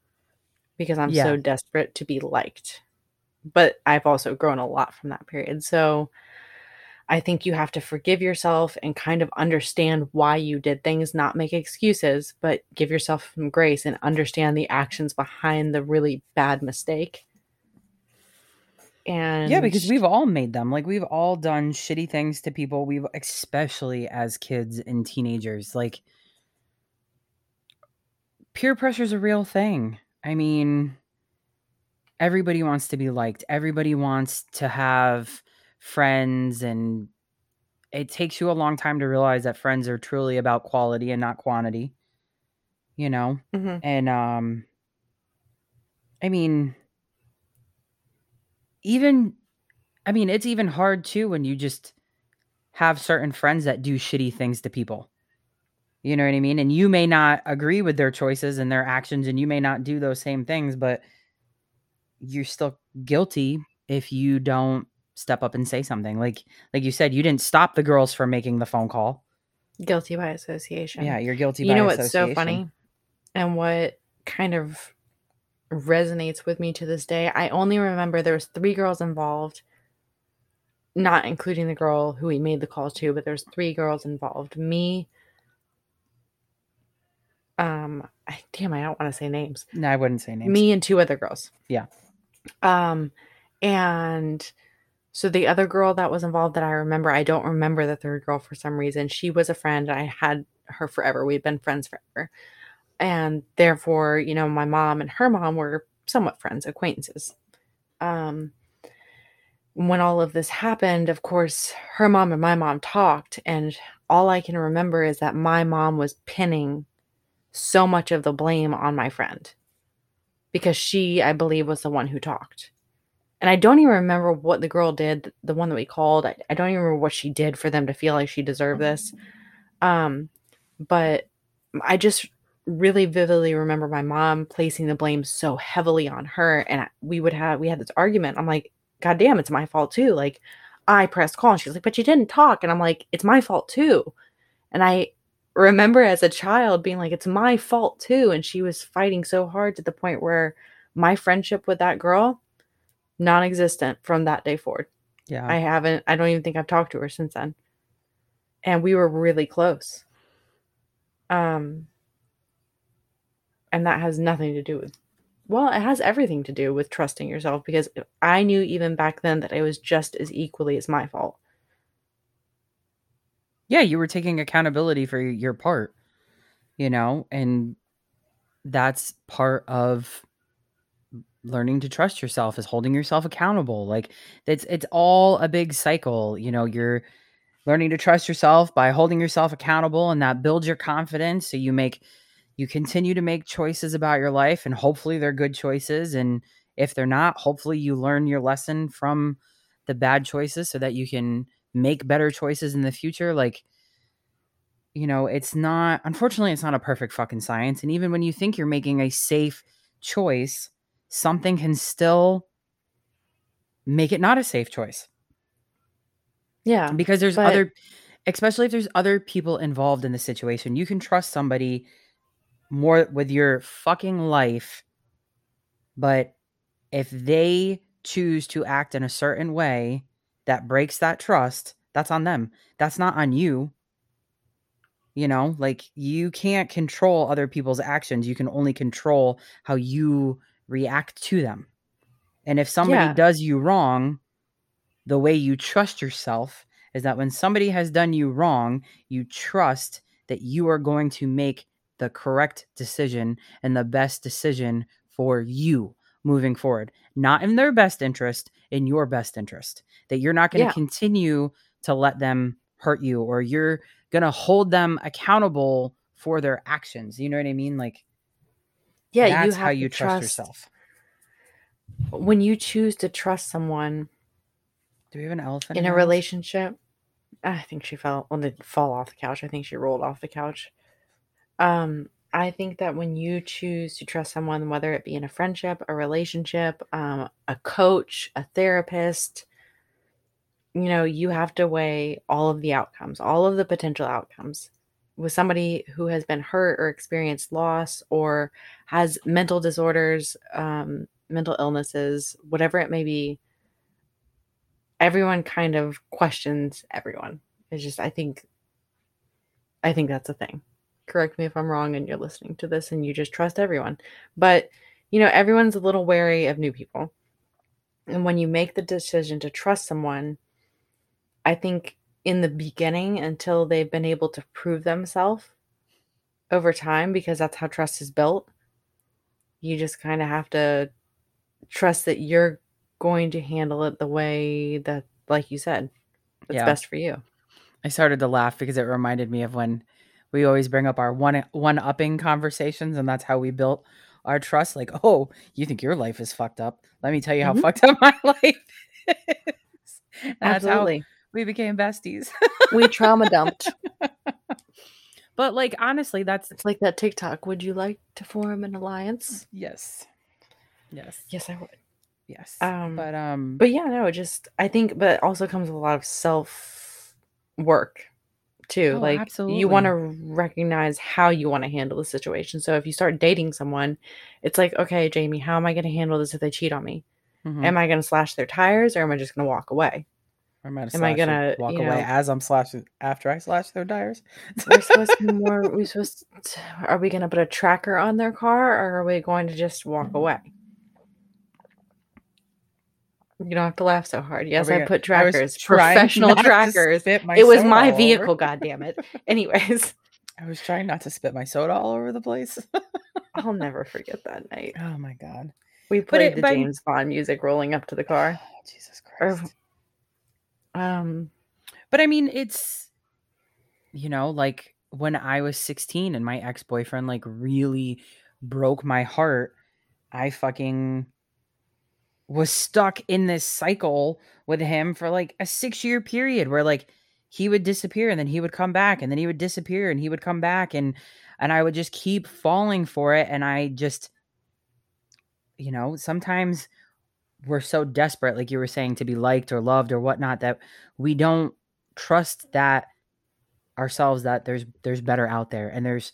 because I'm yeah. so desperate to be liked but I've also grown a lot from that period. So I think you have to forgive yourself and kind of understand why you did things, not make excuses, but give yourself some grace and understand the actions behind the really bad mistake. And yeah, because we've all made them. Like we've all done shitty things to people. We've especially as kids and teenagers. Like peer pressure is a real thing. I mean, everybody wants to be liked. Everybody wants to have friends and it takes you a long time to realize that friends are truly about quality and not quantity. You know? Mm-hmm. And um I mean even I mean it's even hard too when you just have certain friends that do shitty things to people. You know what I mean? And you may not agree with their choices and their actions and you may not do those same things, but you're still guilty if you don't step up and say something. Like like you said, you didn't stop the girls from making the phone call. Guilty by association. Yeah, you're guilty. You know what's so funny, and what kind of resonates with me to this day. I only remember there was three girls involved, not including the girl who we made the call to, but there's three girls involved. Me, Um, I, damn, I don't want to say names. No, I wouldn't say names. Me and two other girls. Yeah. Um, and so the other girl that was involved that I remember, I don't remember the third girl for some reason. She was a friend. I had her forever. We'd been friends forever. And therefore, you know, my mom and her mom were somewhat friends, acquaintances. Um, when all of this happened, of course, her mom and my mom talked, and all I can remember is that my mom was pinning so much of the blame on my friend because she, I believe, was the one who talked. And I don't even remember what the girl did, the one that we called. I, I don't even remember what she did for them to feel like she deserved this. Um, but I just really vividly remember my mom placing the blame so heavily on her. And we would have, we had this argument. I'm like, God damn, it's my fault too. Like, I pressed call. And she's like, but you didn't talk. And I'm like, it's my fault too. And I remember as a child being like, it's my fault too. And she was fighting so hard to the point where my friendship with that girl, non existent from that day forward. yeah. I haven't, I don't even think I've talked to her since then. And we were really close. Um, and that has nothing to do with, well, it has everything to do with trusting yourself because I knew even back then that it was just as equally as my fault. Yeah, you were taking accountability for your part, you know, and that's part of learning to trust yourself is holding yourself accountable. Like it's it's all a big cycle, you know, you're learning to trust yourself by holding yourself accountable and that builds your confidence so you make you continue to make choices about your life and hopefully they're good choices and if they're not, hopefully you learn your lesson from the bad choices so that you can make better choices in the future like you know it's not unfortunately it's not a perfect fucking science and even when you think you're making a safe choice something can still make it not a safe choice Yeah. because there's but- other especially if there's other people involved in the situation you can trust somebody more with your fucking life but if they choose to act in a certain way that breaks that trust that's on them. That's not on you. You know like you can't control other people's actions. You can only control how you react to them. And if somebody Yeah. does you wrong the way you trust yourself is that when somebody has done you wrong you trust that you are going to make the correct decision and the best decision for you moving forward not in their best interest in your best interest that you're not going to Yeah. continue to let them hurt you or you're going to hold them accountable for their actions you know what i mean like Yeah. that's you have how you to trust yourself When you choose to trust someone do we have an elephant in a house? relationship, I think she fell, well, didn't fall off the couch. I think she rolled off the couch. Um, I think that when you choose to trust someone, whether it be in a friendship, a relationship, um, a coach, a therapist, you know, you have to weigh all of the outcomes, all of the potential outcomes. With somebody who has been hurt or experienced loss or has mental disorders, um, mental illnesses, whatever it may be, everyone kind of questions everyone. It's just, I think, I think that's a thing correct me if I'm wrong and you're listening to this and you just trust everyone. But, you know, everyone's a little wary of new people. And when you make the decision to trust someone, I think in the beginning, until they've been able to prove themselves over time, because that's how trust is built, you just kind of have to trust that you're going to handle it the way that, like you said, it's Yeah. best for you. I started to laugh because it reminded me of when we always bring up our one one upping conversations, and that's how we built our trust. Like, oh, you think your life is fucked up? Let me tell you how Mhm. fucked up my life is. How Absolutely. we became besties. we trauma dumped. but like honestly, that's It's like that TikTok. Would you like to form an alliance? yes, yes, Yes, I would. yes. Um, but um, But yeah, no, just I think, but also comes with a lot of self work too. Oh, like you want to recognize how you want to handle the situation. So if you start dating someone, it's like, okay, Jamie, how am I going to handle this if they cheat on me? mhm. Am I going to slash their tires or am I just going to walk away? Gonna I gonna, walk you away know- as I'm slashing after I slash their tires. we're supposed to be more we supposed to, are we going to put a tracker on their car or are we going to just walk away you don't have to laugh so hard. Yes we i put trackers trying professional trackers. it was my vehicle god damn it anyways. I was trying not to spit my soda all over the place. i'll never forget that night. Oh my god. we played it- the but- james bond music rolling up to the car. Jesus Or- Christ. um But I mean, it's you know, like when I was 16 and my ex-boyfriend like really broke my heart, I fucking was stuck in this cycle with him for like a 6-year period where like he would disappear and then he would come back and then he would disappear and he would come back and and I would just keep falling for it and I just you know, sometimes we're so desperate, like you were saying, to be liked or loved or whatnot, that we don't trust that ourselves that there's there's better out there and there's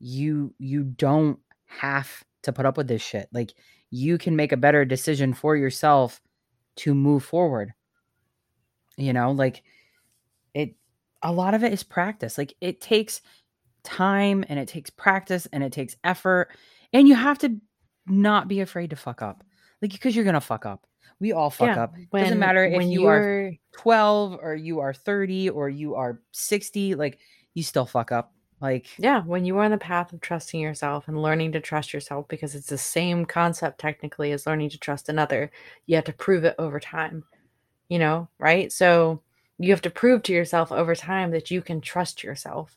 you you don't have to put up with this shit. Like you can make a better decision for yourself to move forward. You know like it a lot of it is practice. Like it takes time and it takes practice and it takes effort and you have to not be afraid to fuck up. Like because you're gonna fuck up. We all fuck yeah, up. Doesn't matter if when you're 12 or you are 30 or you are 60 like you still fuck up like Yeah, when you are on the path of trusting yourself and learning to trust yourself, because it's the same concept technically as learning to trust another, you have to prove it over time, you know, right? So you have to prove to yourself over time that you can trust yourself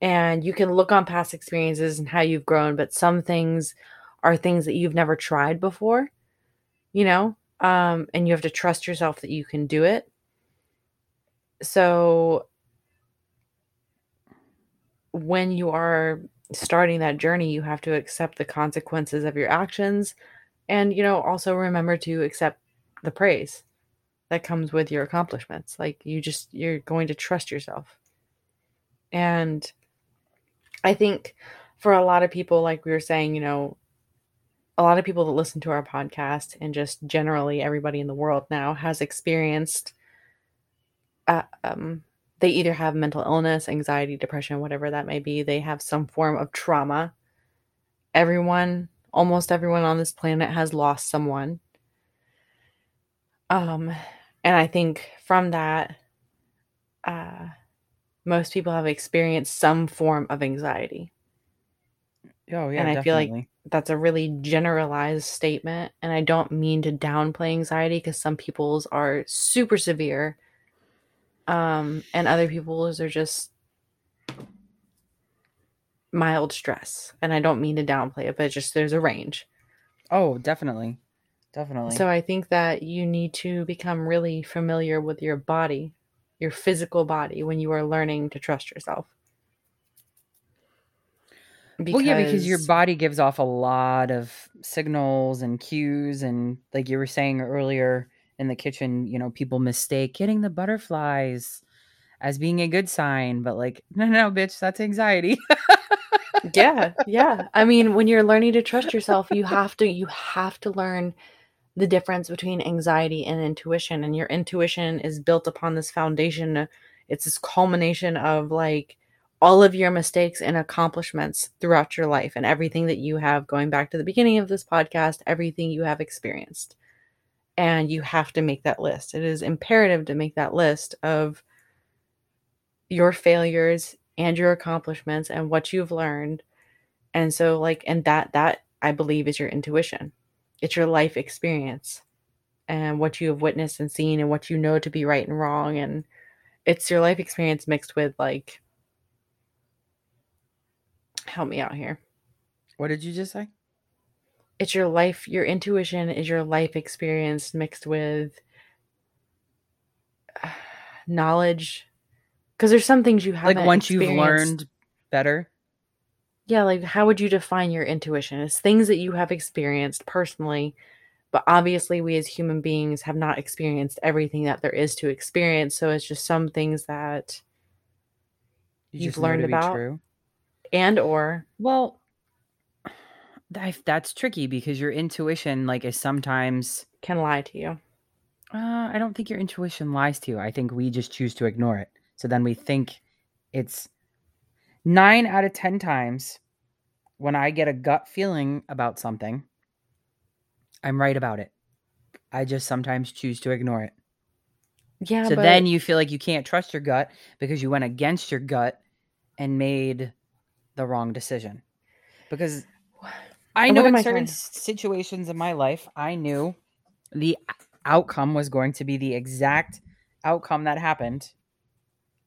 and you can look on past experiences and how you've grown, but some things are things that you've never tried before, you know, um, and you have to trust yourself that you can do it. So when you are starting that journey, you have to accept the consequences of your actions and, you know, also remember to accept the praise that comes with your accomplishments. Like you just, you're going to trust yourself. And I think for a lot of people, like we were saying, you know, a lot of people that listen to our podcast and just generally everybody in the world now has experienced uh, um, they either have mental illness, anxiety, depression, whatever that may be. They have some form of trauma. Everyone, almost everyone on this planet has lost someone. Um, and I think from that, uh, most people have experienced some form of anxiety. oh yeah And I feel like- That's a really generalized statement. And I don't mean to downplay anxiety because some people's are super severe. Um, and other people's are just mild stress. And I don't mean to downplay it, but it's just there's a range. oh definitely definitely So I think that you need to become really familiar with your body, your physical body, when you are learning to trust yourself. well yeah because your body gives off a lot of signals and cues and like you were saying earlier in the kitchen you know people mistake getting the butterflies as being a good sign but like no no bitch that's anxiety. Yeah yeah. I mean when you're learning to trust yourself you have to you have to learn the difference between anxiety and intuition and your intuition is built upon this foundation. It's this culmination of like all of your mistakes and accomplishments throughout your life and everything that you have going back to the beginning of this podcast everything you have experienced and you have to make that list. It is imperative to make that list of your failures and your accomplishments and what you've learned. And so like and that that i believe is your intuition. It's your life experience and what you have witnessed and seen and what you know to be right and wrong. And it's your life experience mixed with like help me out here. What did you just say it's your life your intuition is your life experience mixed with uh, knowledge. Because there's some things you have like once you've learned better? Yeah like how would you define your intuition? It's things that you have experienced personally but obviously we as human beings have not experienced everything that there is to experience so it's just some things that you You've learned about? true? and or well that, that's tricky because your intuition like is sometimes can lie to you Uh, I don't think your intuition lies to you. I think we just choose to ignore it. So then we think it's nine out of 10 times when I get a gut feeling about something, I'm right about it. I just sometimes choose to ignore it. Yeah, so but then you feel like you can't trust your gut because you went against your gut and made the wrong decision. Because I know in certain trying to- s- situations in my life, I knew the outcome was going to be the exact outcome that happened,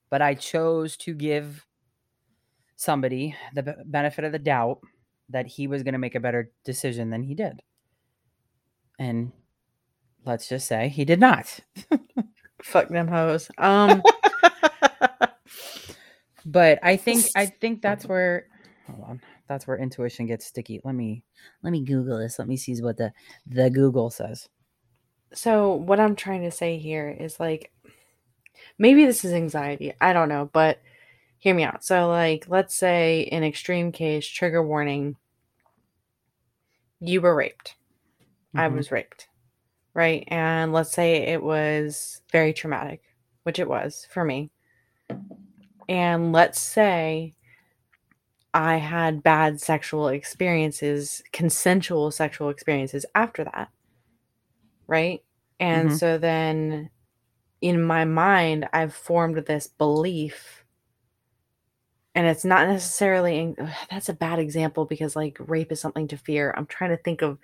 but I chose to give somebody the benefit of the doubt that he was going to make a better decision than he did. And let's just say he did not. fuck them hoes. Um, but I think I think that's where hold on. That's where intuition gets sticky. Let me let me Google this. Let me see what the the Google says. so what I'm trying to say here is like, maybe this is anxiety. I don't know, but hear me out. So, like, let's say in extreme case, trigger warning, you were raped. I Mhm. was raped, right? And let's say it was very traumatic, which it was for me. And let's say I had bad sexual experiences, consensual sexual experiences after that, right? And Mhm. so then in my mind, I've formed this belief. And it's not necessarily, ugh, that's a bad example because like rape is something to fear. I'm trying to think of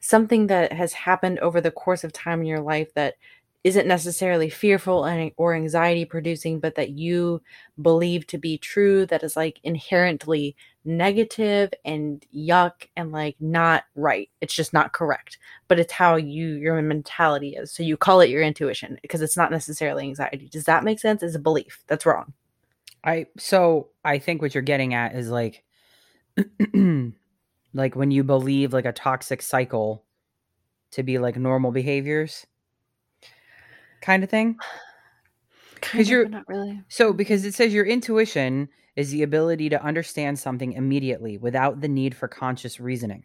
something that has happened over the course of time in your life that isn't necessarily fearful and or anxiety producing but that you believe to be true that is like inherently negative and yuck and like not right. It's just not correct. But it's how you your mentality is. So you call it your intuition because it's not necessarily anxiety. Does that make sense? It's a belief. That's wrong. I so I think what you're getting at is like like when you believe like a toxic cycle to be like normal behaviors kind of thing. Because you're- not really So because it says your intuition is the ability to understand something immediately without the need for conscious reasoning.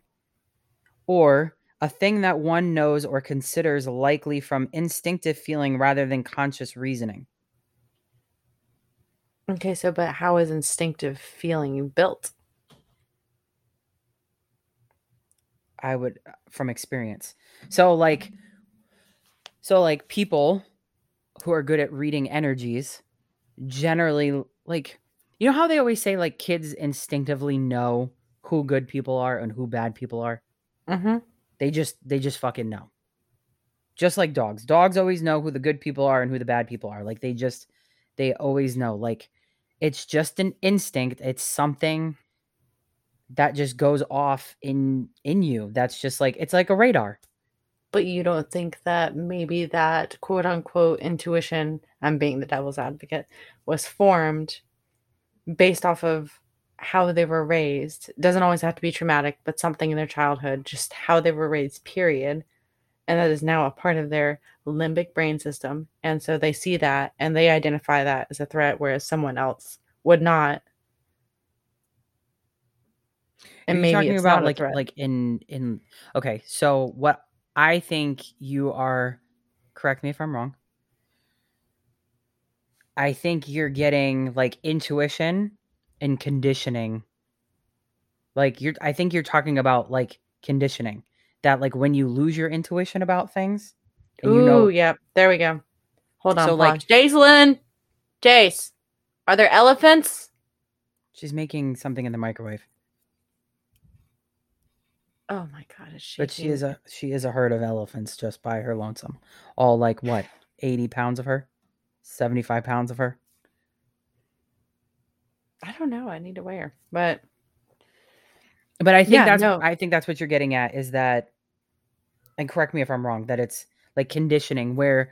Or a thing that one knows or considers likely from instinctive feeling rather than conscious reasoning. okay so but how is instinctive feeling built I would uh, from experience. So like so like people who are good at reading energies generally like you know how they always say like kids instinctively know who good people are and who bad people are? mm-hmm. They just they just fucking know. Just like dogs. Dogs always know who the good people are and who the bad people are. Like they just they always know. Like it's just an instinct. It's something that just goes off in in you. That's just like it's like a radar. But you don't think that maybe that quote unquote intuition, I'm being the devil's advocate, was formed based off of how they were raised. It doesn't always have to be traumatic, but something in their childhood, just how they were raised, period. And that is now a part of their limbic brain system. And so they see that and they identify that as a threat, whereas someone else would not. And Are maybe talking about like like in in okay, so what I think you are correct me if I'm wrong. I think you're getting like intuition and conditioning. Like you're I think you're talking about like conditioning. That like when you lose your intuition about things and Ooh, you know Oh, yep. There we go. Hold on. So, So, like- Jacelyn, Jace, are there elephants? she's making something in the microwave. Oh my god, is she? But she is a she is a herd of elephants just by her lonesome. All like what, eighty pounds of her? Seventy five pounds of her? I don't know. I need to weigh her, but But I think Yeah, that's no. I think that's what you're getting at is that and correct me if I'm wrong, that it's like conditioning where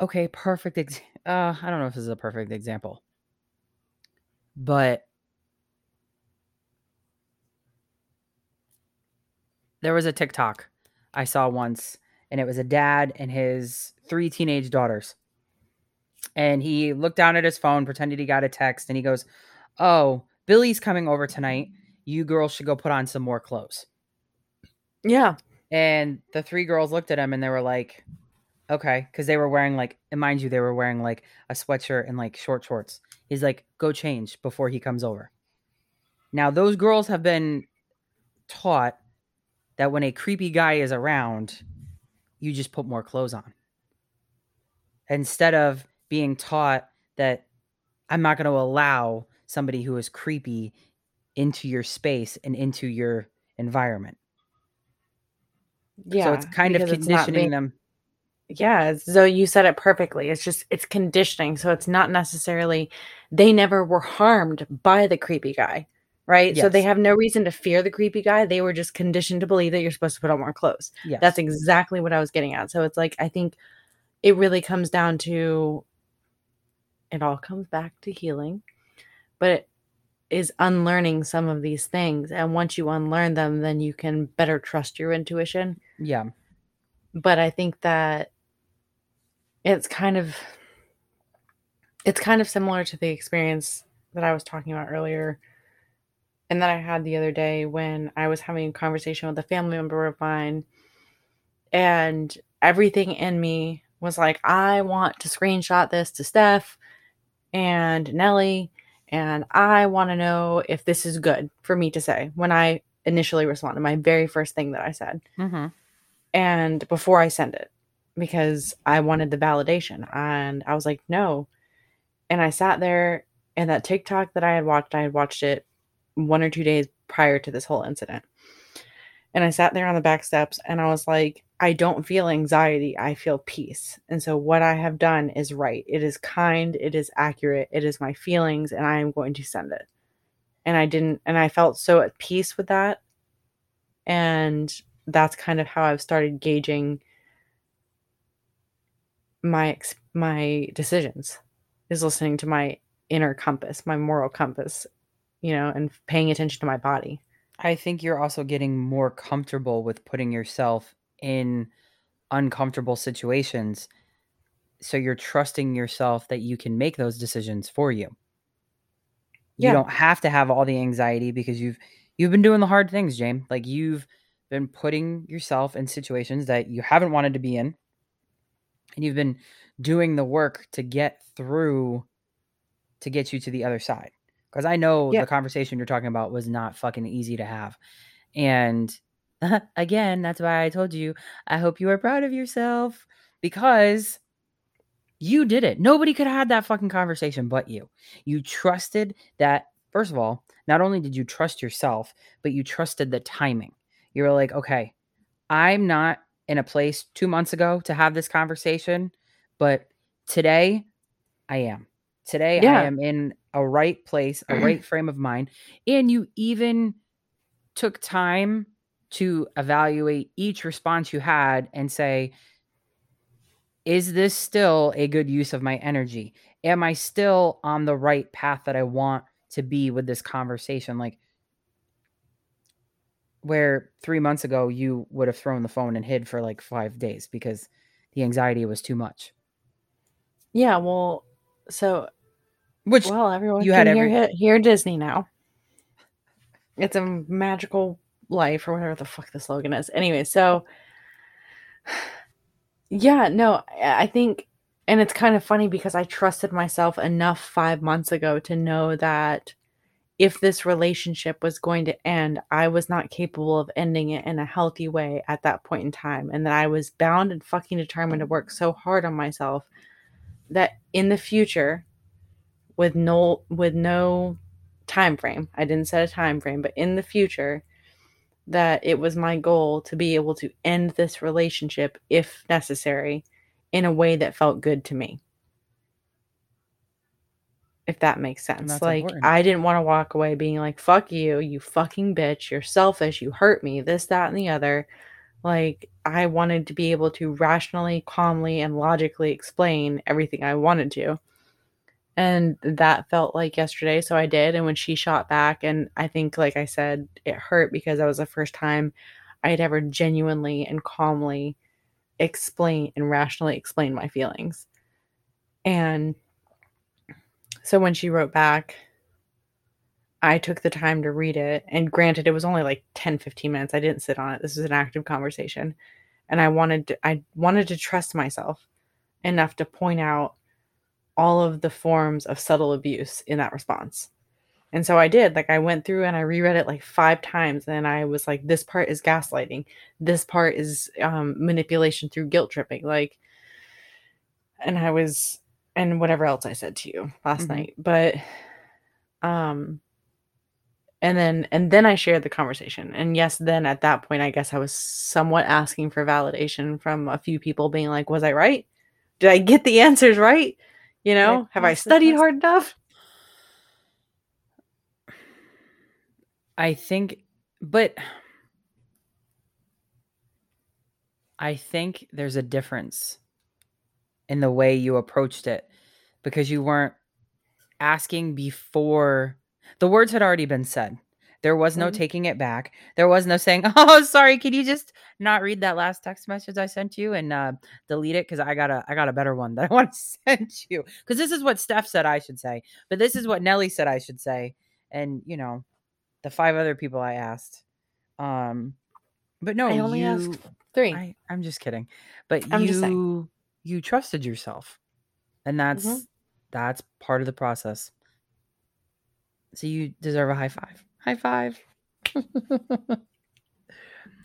okay, perfect ex- uh I don't know if this is a perfect example. But there was a TikTok I saw once and it was a dad and his three teenage daughters. And he looked down at his phone, pretended he got a text, and he goes, Oh, Billy's coming over tonight. You girls should go put on some more clothes. yeah, And the three girls looked at him and they were like, Okay, because they were wearing like, and mind you, they were wearing like a sweatshirt and like short shorts. He's like, go change before he comes over. Now, those girls have been taught that when a creepy guy is around, you just put more clothes on. Instead of being taught that I'm not going to allow somebody who is creepy into your space and into your environment. Yeah. so it's kind of because it's not conditioning them. Yeah, so you said it perfectly. It's just it's conditioning. So it's not necessarily they never were harmed by the creepy guy, right? So they have no reason to fear the creepy guy. They were just conditioned to believe that you're supposed to put on more clothes. Yes. That's exactly what I was getting at. So it's like I think it really comes down to it all comes back to healing, but it is unlearning some of these things. And once you unlearn them, then you can better trust your intuition yeah. but I think that it's kind of it's kind of similar to the experience that I was talking about earlier and that I had the other day when I was having a conversation with a family member of mine and everything in me was like I want to screenshot this to Steph and Nellie and I want to know if this is good for me to say when I initially responded my very first thing that I said Mm-hmm. and before I send it because I wanted the validation. And I was like, no. And I sat there and that TikTok that I had watched, I had watched it one or two days prior to this whole incident. And I sat there on the back steps and I was like, I don't feel anxiety. I feel peace. And so what I have done is right. It is kind. It is accurate. It is my feelings. And I am going to send it. And I didn't, and I felt so at peace with that. And that's kind of how I've started gauging my my decisions is listening to my inner compass, my moral compass, you know, and paying attention to my body. I think you're also getting more comfortable with putting yourself in uncomfortable situations. So you're trusting yourself that you can make those decisions for you. Yeah. You don't have to have all the anxiety because you've you've been doing the hard things, James. Like you've been putting yourself in situations that you haven't wanted to be in. And you've been doing the work to get through to get you to the other side. Because I know Yeah. the conversation you're talking about was not fucking easy to have. And again, that's why I told you, I hope you are proud of yourself because you did it. Nobody could have had that fucking conversation but you. You trusted that, first of all, not only did you trust yourself, but you trusted the timing. You were like, okay, I'm not in a place two months ago to have this conversation, but today I am. Today Yeah. I am in a right place, a right frame of mind. And you even took time to evaluate each response you had and say, is this still a good use of my energy? Am I still on the right path that I want to be with this conversation? Like, where three months ago you would have thrown the phone and hid for like five days because the anxiety was too much. Yeah, well, so Which well, everyone you can had hear, every- hi- hear Disney now. It's a magical life, or whatever the fuck the slogan is. Anyway, so yeah, no, I I think, and it's kind of funny because I trusted myself enough five months ago to know that if this relationship was going to end, I was not capable of ending it in a healthy way at that point in time, and that I was bound and fucking determined to work so hard on myself that in the future with no with no time frame i didn't set a time frame but in the future that it was my goal to be able to end this relationship if necessary in a way that felt good to me. If that makes sense. Like important. i didn't want to walk away being like fuck you you fucking bitch. You're selfish. You hurt me. This that and the other. Like i wanted to be able to rationally calmly and logically explain everything i wanted to and that felt like yesterday so i did and when she shot back and i think like i said it hurt because that was the first time i had ever genuinely and calmly explain and rationally explain my feelings. And so when she wrote back i took the time to read it and granted it was only like 10 15 minutes i didn't sit on it this was an active conversation and I wanted to, I wanted to trust myself enough to point out all of the forms of subtle abuse in that response. And so I did. Like I went through and I reread it like five times and I was like this part is gaslighting. This part is um manipulation through guilt tripping like and I was and whatever else I said to you last Mhm. night. But um and then and then I shared the conversation. And yes, then at that point I guess I was somewhat asking for validation from a few people being like, "Was I right? Did I get the answers right? You know, have I studied hard enough?" I think, but I think there's a difference in the way you approached it because you weren't asking before the words had already been said. There was no Mhm. taking it back. There was no saying, "Oh, sorry, can you just not read that last text message I sent you and uh, delete it because I got a I got a better one that I want to send you." Because this is what Steph said I should say, but this is what Nelly said I should say, and you know, the five other people I asked. Um, but no, I only you, asked Three. I, I'm just kidding. But I'm you you trusted yourself. And that's Mhm. that's part of the process. So you deserve a high five. High five.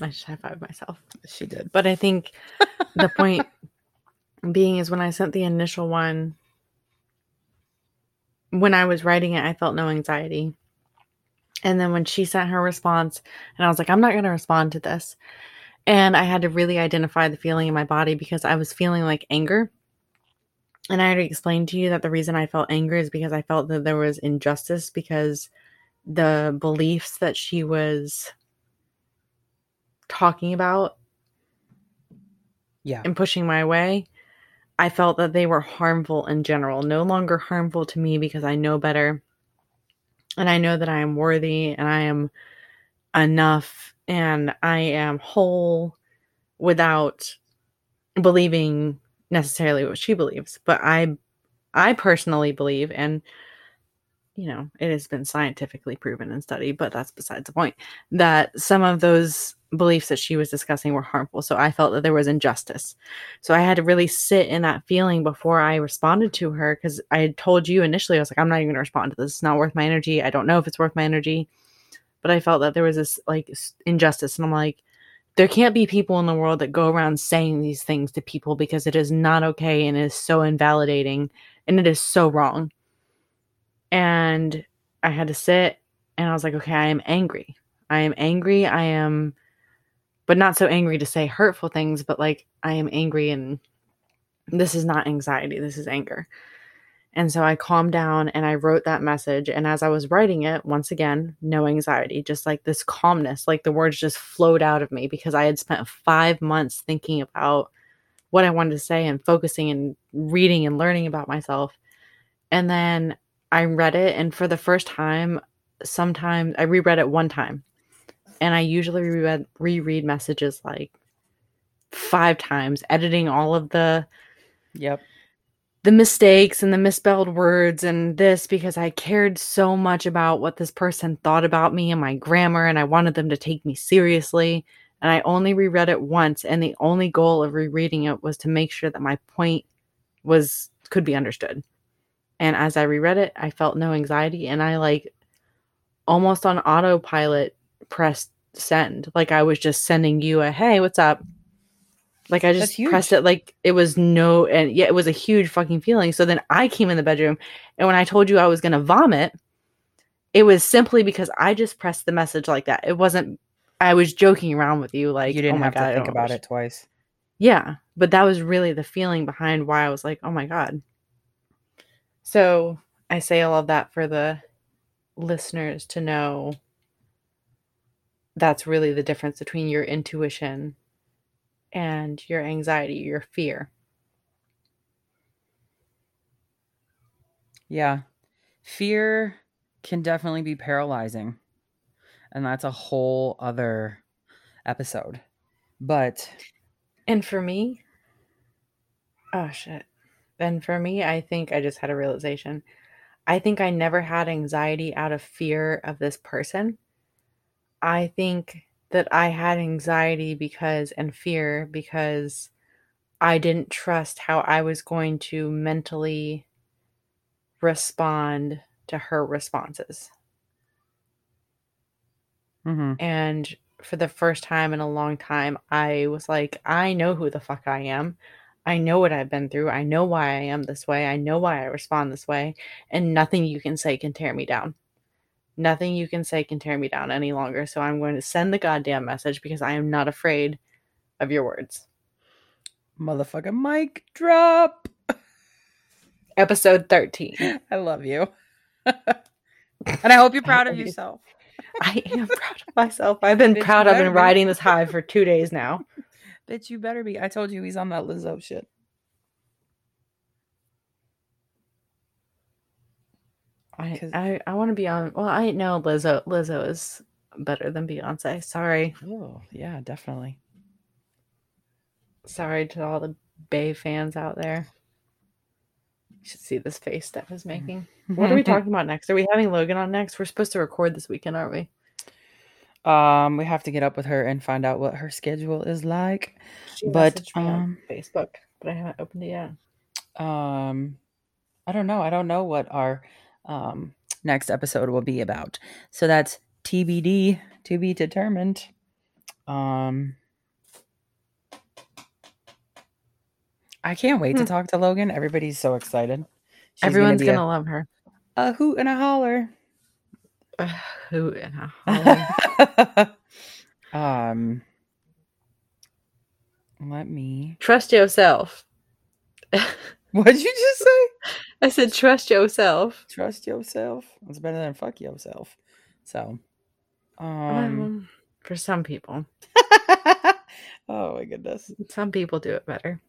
I should high five myself. she did. But I think the point being is when I sent the initial one, when I was writing it, I felt no anxiety. And then when she sent her response, and I was like, I'm not going to respond to this. And I had to really identify the feeling in my body because I was feeling like anger. And I already explained to you that the reason I felt anger is because I felt that there was injustice because the beliefs that she was talking about Yeah. and pushing my way, I felt that they were harmful in general, no longer harmful to me because I know better. And I know that I am worthy and I am enough and I am whole without believing necessarily what she believes. But I I personally believe and you know, it has been scientifically proven and studied, but that's besides the point. That some of those beliefs that she was discussing were harmful. So I felt that there was injustice. So I had to really sit in that feeling before I responded to her because I had told you initially, I was like, I'm not even going to respond to this. It's not worth my energy. I don't know if it's worth my energy. But I felt that there was this like injustice. And I'm like, there can't be people in the world that go around saying these things to people because it is not okay and it is so invalidating and it is so wrong. And I had to sit and I was like, okay, I am angry. I am angry. I am, but not so angry to say hurtful things, but like I am angry and this is not anxiety. This is anger. And so I calmed down and I wrote that message. And as I was writing it, once again, no anxiety, just like this calmness, like the words just flowed out of me because I had spent five months thinking about what I wanted to say and focusing and reading and learning about myself. And then I read it. And for the first time, sometimes I reread it one time. And I usually reread, reread messages like five times, editing all of the Yep. the mistakes and the misspelled words and this because I cared so much about what this person thought about me and my grammar and I wanted them to take me seriously. And I only reread it once and the only goal of rereading it was to make sure that my point was could be understood. And as I reread it, I felt no anxiety and I like almost on autopilot pressed send. Like I was just sending you a hey, what's up? Like I just pressed it like it was no and yeah, it was a huge fucking feeling. So then I came in the bedroom and when I told you I was gonna vomit, it was simply because I just pressed the message like that. It wasn't I was joking around with you like you didn't oh have God, to think about wish- it twice. yeah, but that was really the feeling behind why I was like, oh my God. So I say all of that for the listeners to know that's really the difference between your intuition and your anxiety, your fear. Yeah. Fear can definitely be paralyzing. And that's a whole other episode. But And for me, oh shit. And for me, I think I just had a realization. I think I never had anxiety out of fear of this person. I think that I had anxiety because and fear because I didn't trust how I was going to mentally respond to her responses. Mm-hmm. And for the first time in a long time, I was like, I know who the fuck I am. I know what I've been through. I know why I am this way. I know why I respond this way. And nothing you can say can tear me down. Nothing you can say can tear me down any longer. So I'm going to send the goddamn message because I am not afraid of your words. Motherfucking mic drop. Episode 13. I love you. and I hope you're proud of you. yourself. I am proud of myself. I've been proud. I've been riding this high for two days now. Bitch, you better be. I told you he's on that Lizzo shit. I I, I want to be on. Well, I know Lizzo. Lizzo is better than Beyonce. Sorry, Oh, yeah, definitely. sorry to all the Bey fans out there. You should see this face Steph is mm. making. What are we talking about next? Are we having Logan on next? We're supposed to record this weekend, aren't we? Um, we have to get up with her and find out what her schedule is like. She But, messaged me on um, Facebook, but I haven't opened it yet. Um, I don't know. I don't know what our um next episode will be about. So that's TBD to be determined. Um, I can't wait to Hmm. talk to Logan. Everybody's so excited. She's Everyone's be gonna, love her. a, a hoot and a holler. Who a holler. um, let me. Trust yourself. What did you just say? I said trust yourself. Trust yourself. It's better than fuck yourself. So, um, Um, for some people, oh my goodness. some people do it better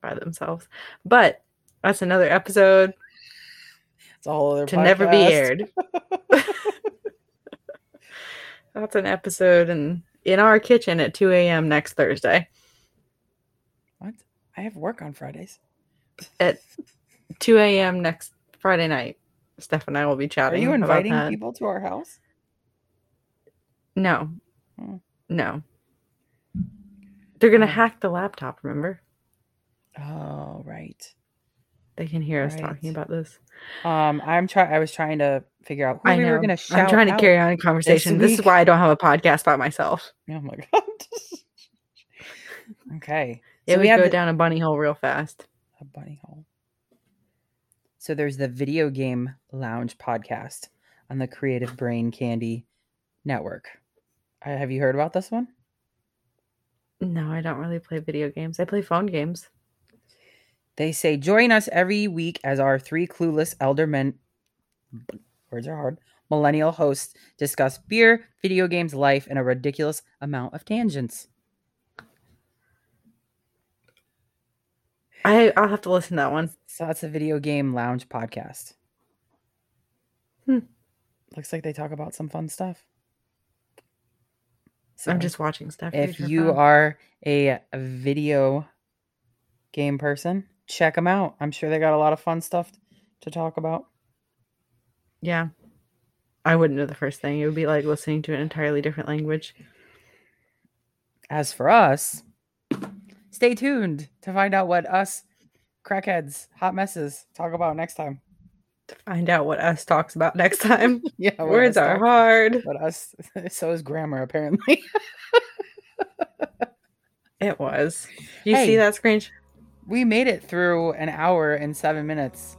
by themselves. But that's another episode It's a whole other to never be aired. That's an episode in in our kitchen at 2 a.m. next Thursday. What? I have work on Fridays. At 2 a.m. next Friday night, Steph and I will be chatting. Are you inviting people to our house? No, Hmm. no. They're gonna Hmm. hack the laptop. Remember? Oh, right. They can hear us Right. talking about this. Um, I'm trying. I was trying to figure out who I we know. were going to shout. I'm trying to carry on a conversation. This, is why I don't have a podcast by myself. Oh my god. okay. Yeah, So we have go the- down a bunny hole real fast. a bunny hole. So there's the Video Game Lounge podcast on the Creative Brain Candy Network. Uh, have you heard about this one? No, I don't really play video games. I play phone games. They say join us every week as our three clueless elder men words are hard millennial hosts discuss beer, video games, life, and a ridiculous amount of tangents. I I'll have to listen to that one. So that's a video game lounge podcast. Hmm. Looks like they talk about some fun stuff. I'm just watching stuff. if you are a video game person, check them out. I'm sure they got a lot of fun stuff to talk about. yeah, I wouldn't know the first thing. It would be like listening to an entirely different language. As for us, stay tuned to find out what us crackheads, hot messes talk about next time. To find out what us talks about next time. Yeah, Words are talk- hard. But us, so is grammar apparently. It was. You Hey. see that screenshot? We made it through an hour and seven minutes.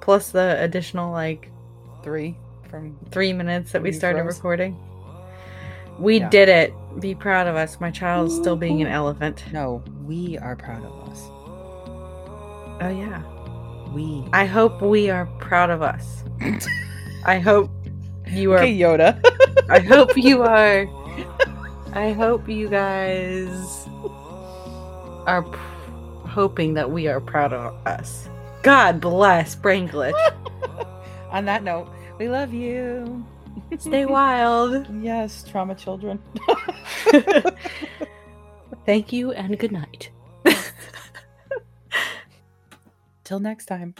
Plus the additional like Three from three minutes that we started recording. We Yeah. did it. Be proud of us. My child is still being an elephant. no, we are proud of us. Oh yeah. We. I hope we are proud of us. I hope you are Okay, Yoda. I hope you are I hope you guys are hoping that we are proud of us. God bless brain glitch. On that note, we love you. Stay wild. Yes, trauma children. Thank you and good night. Till next time.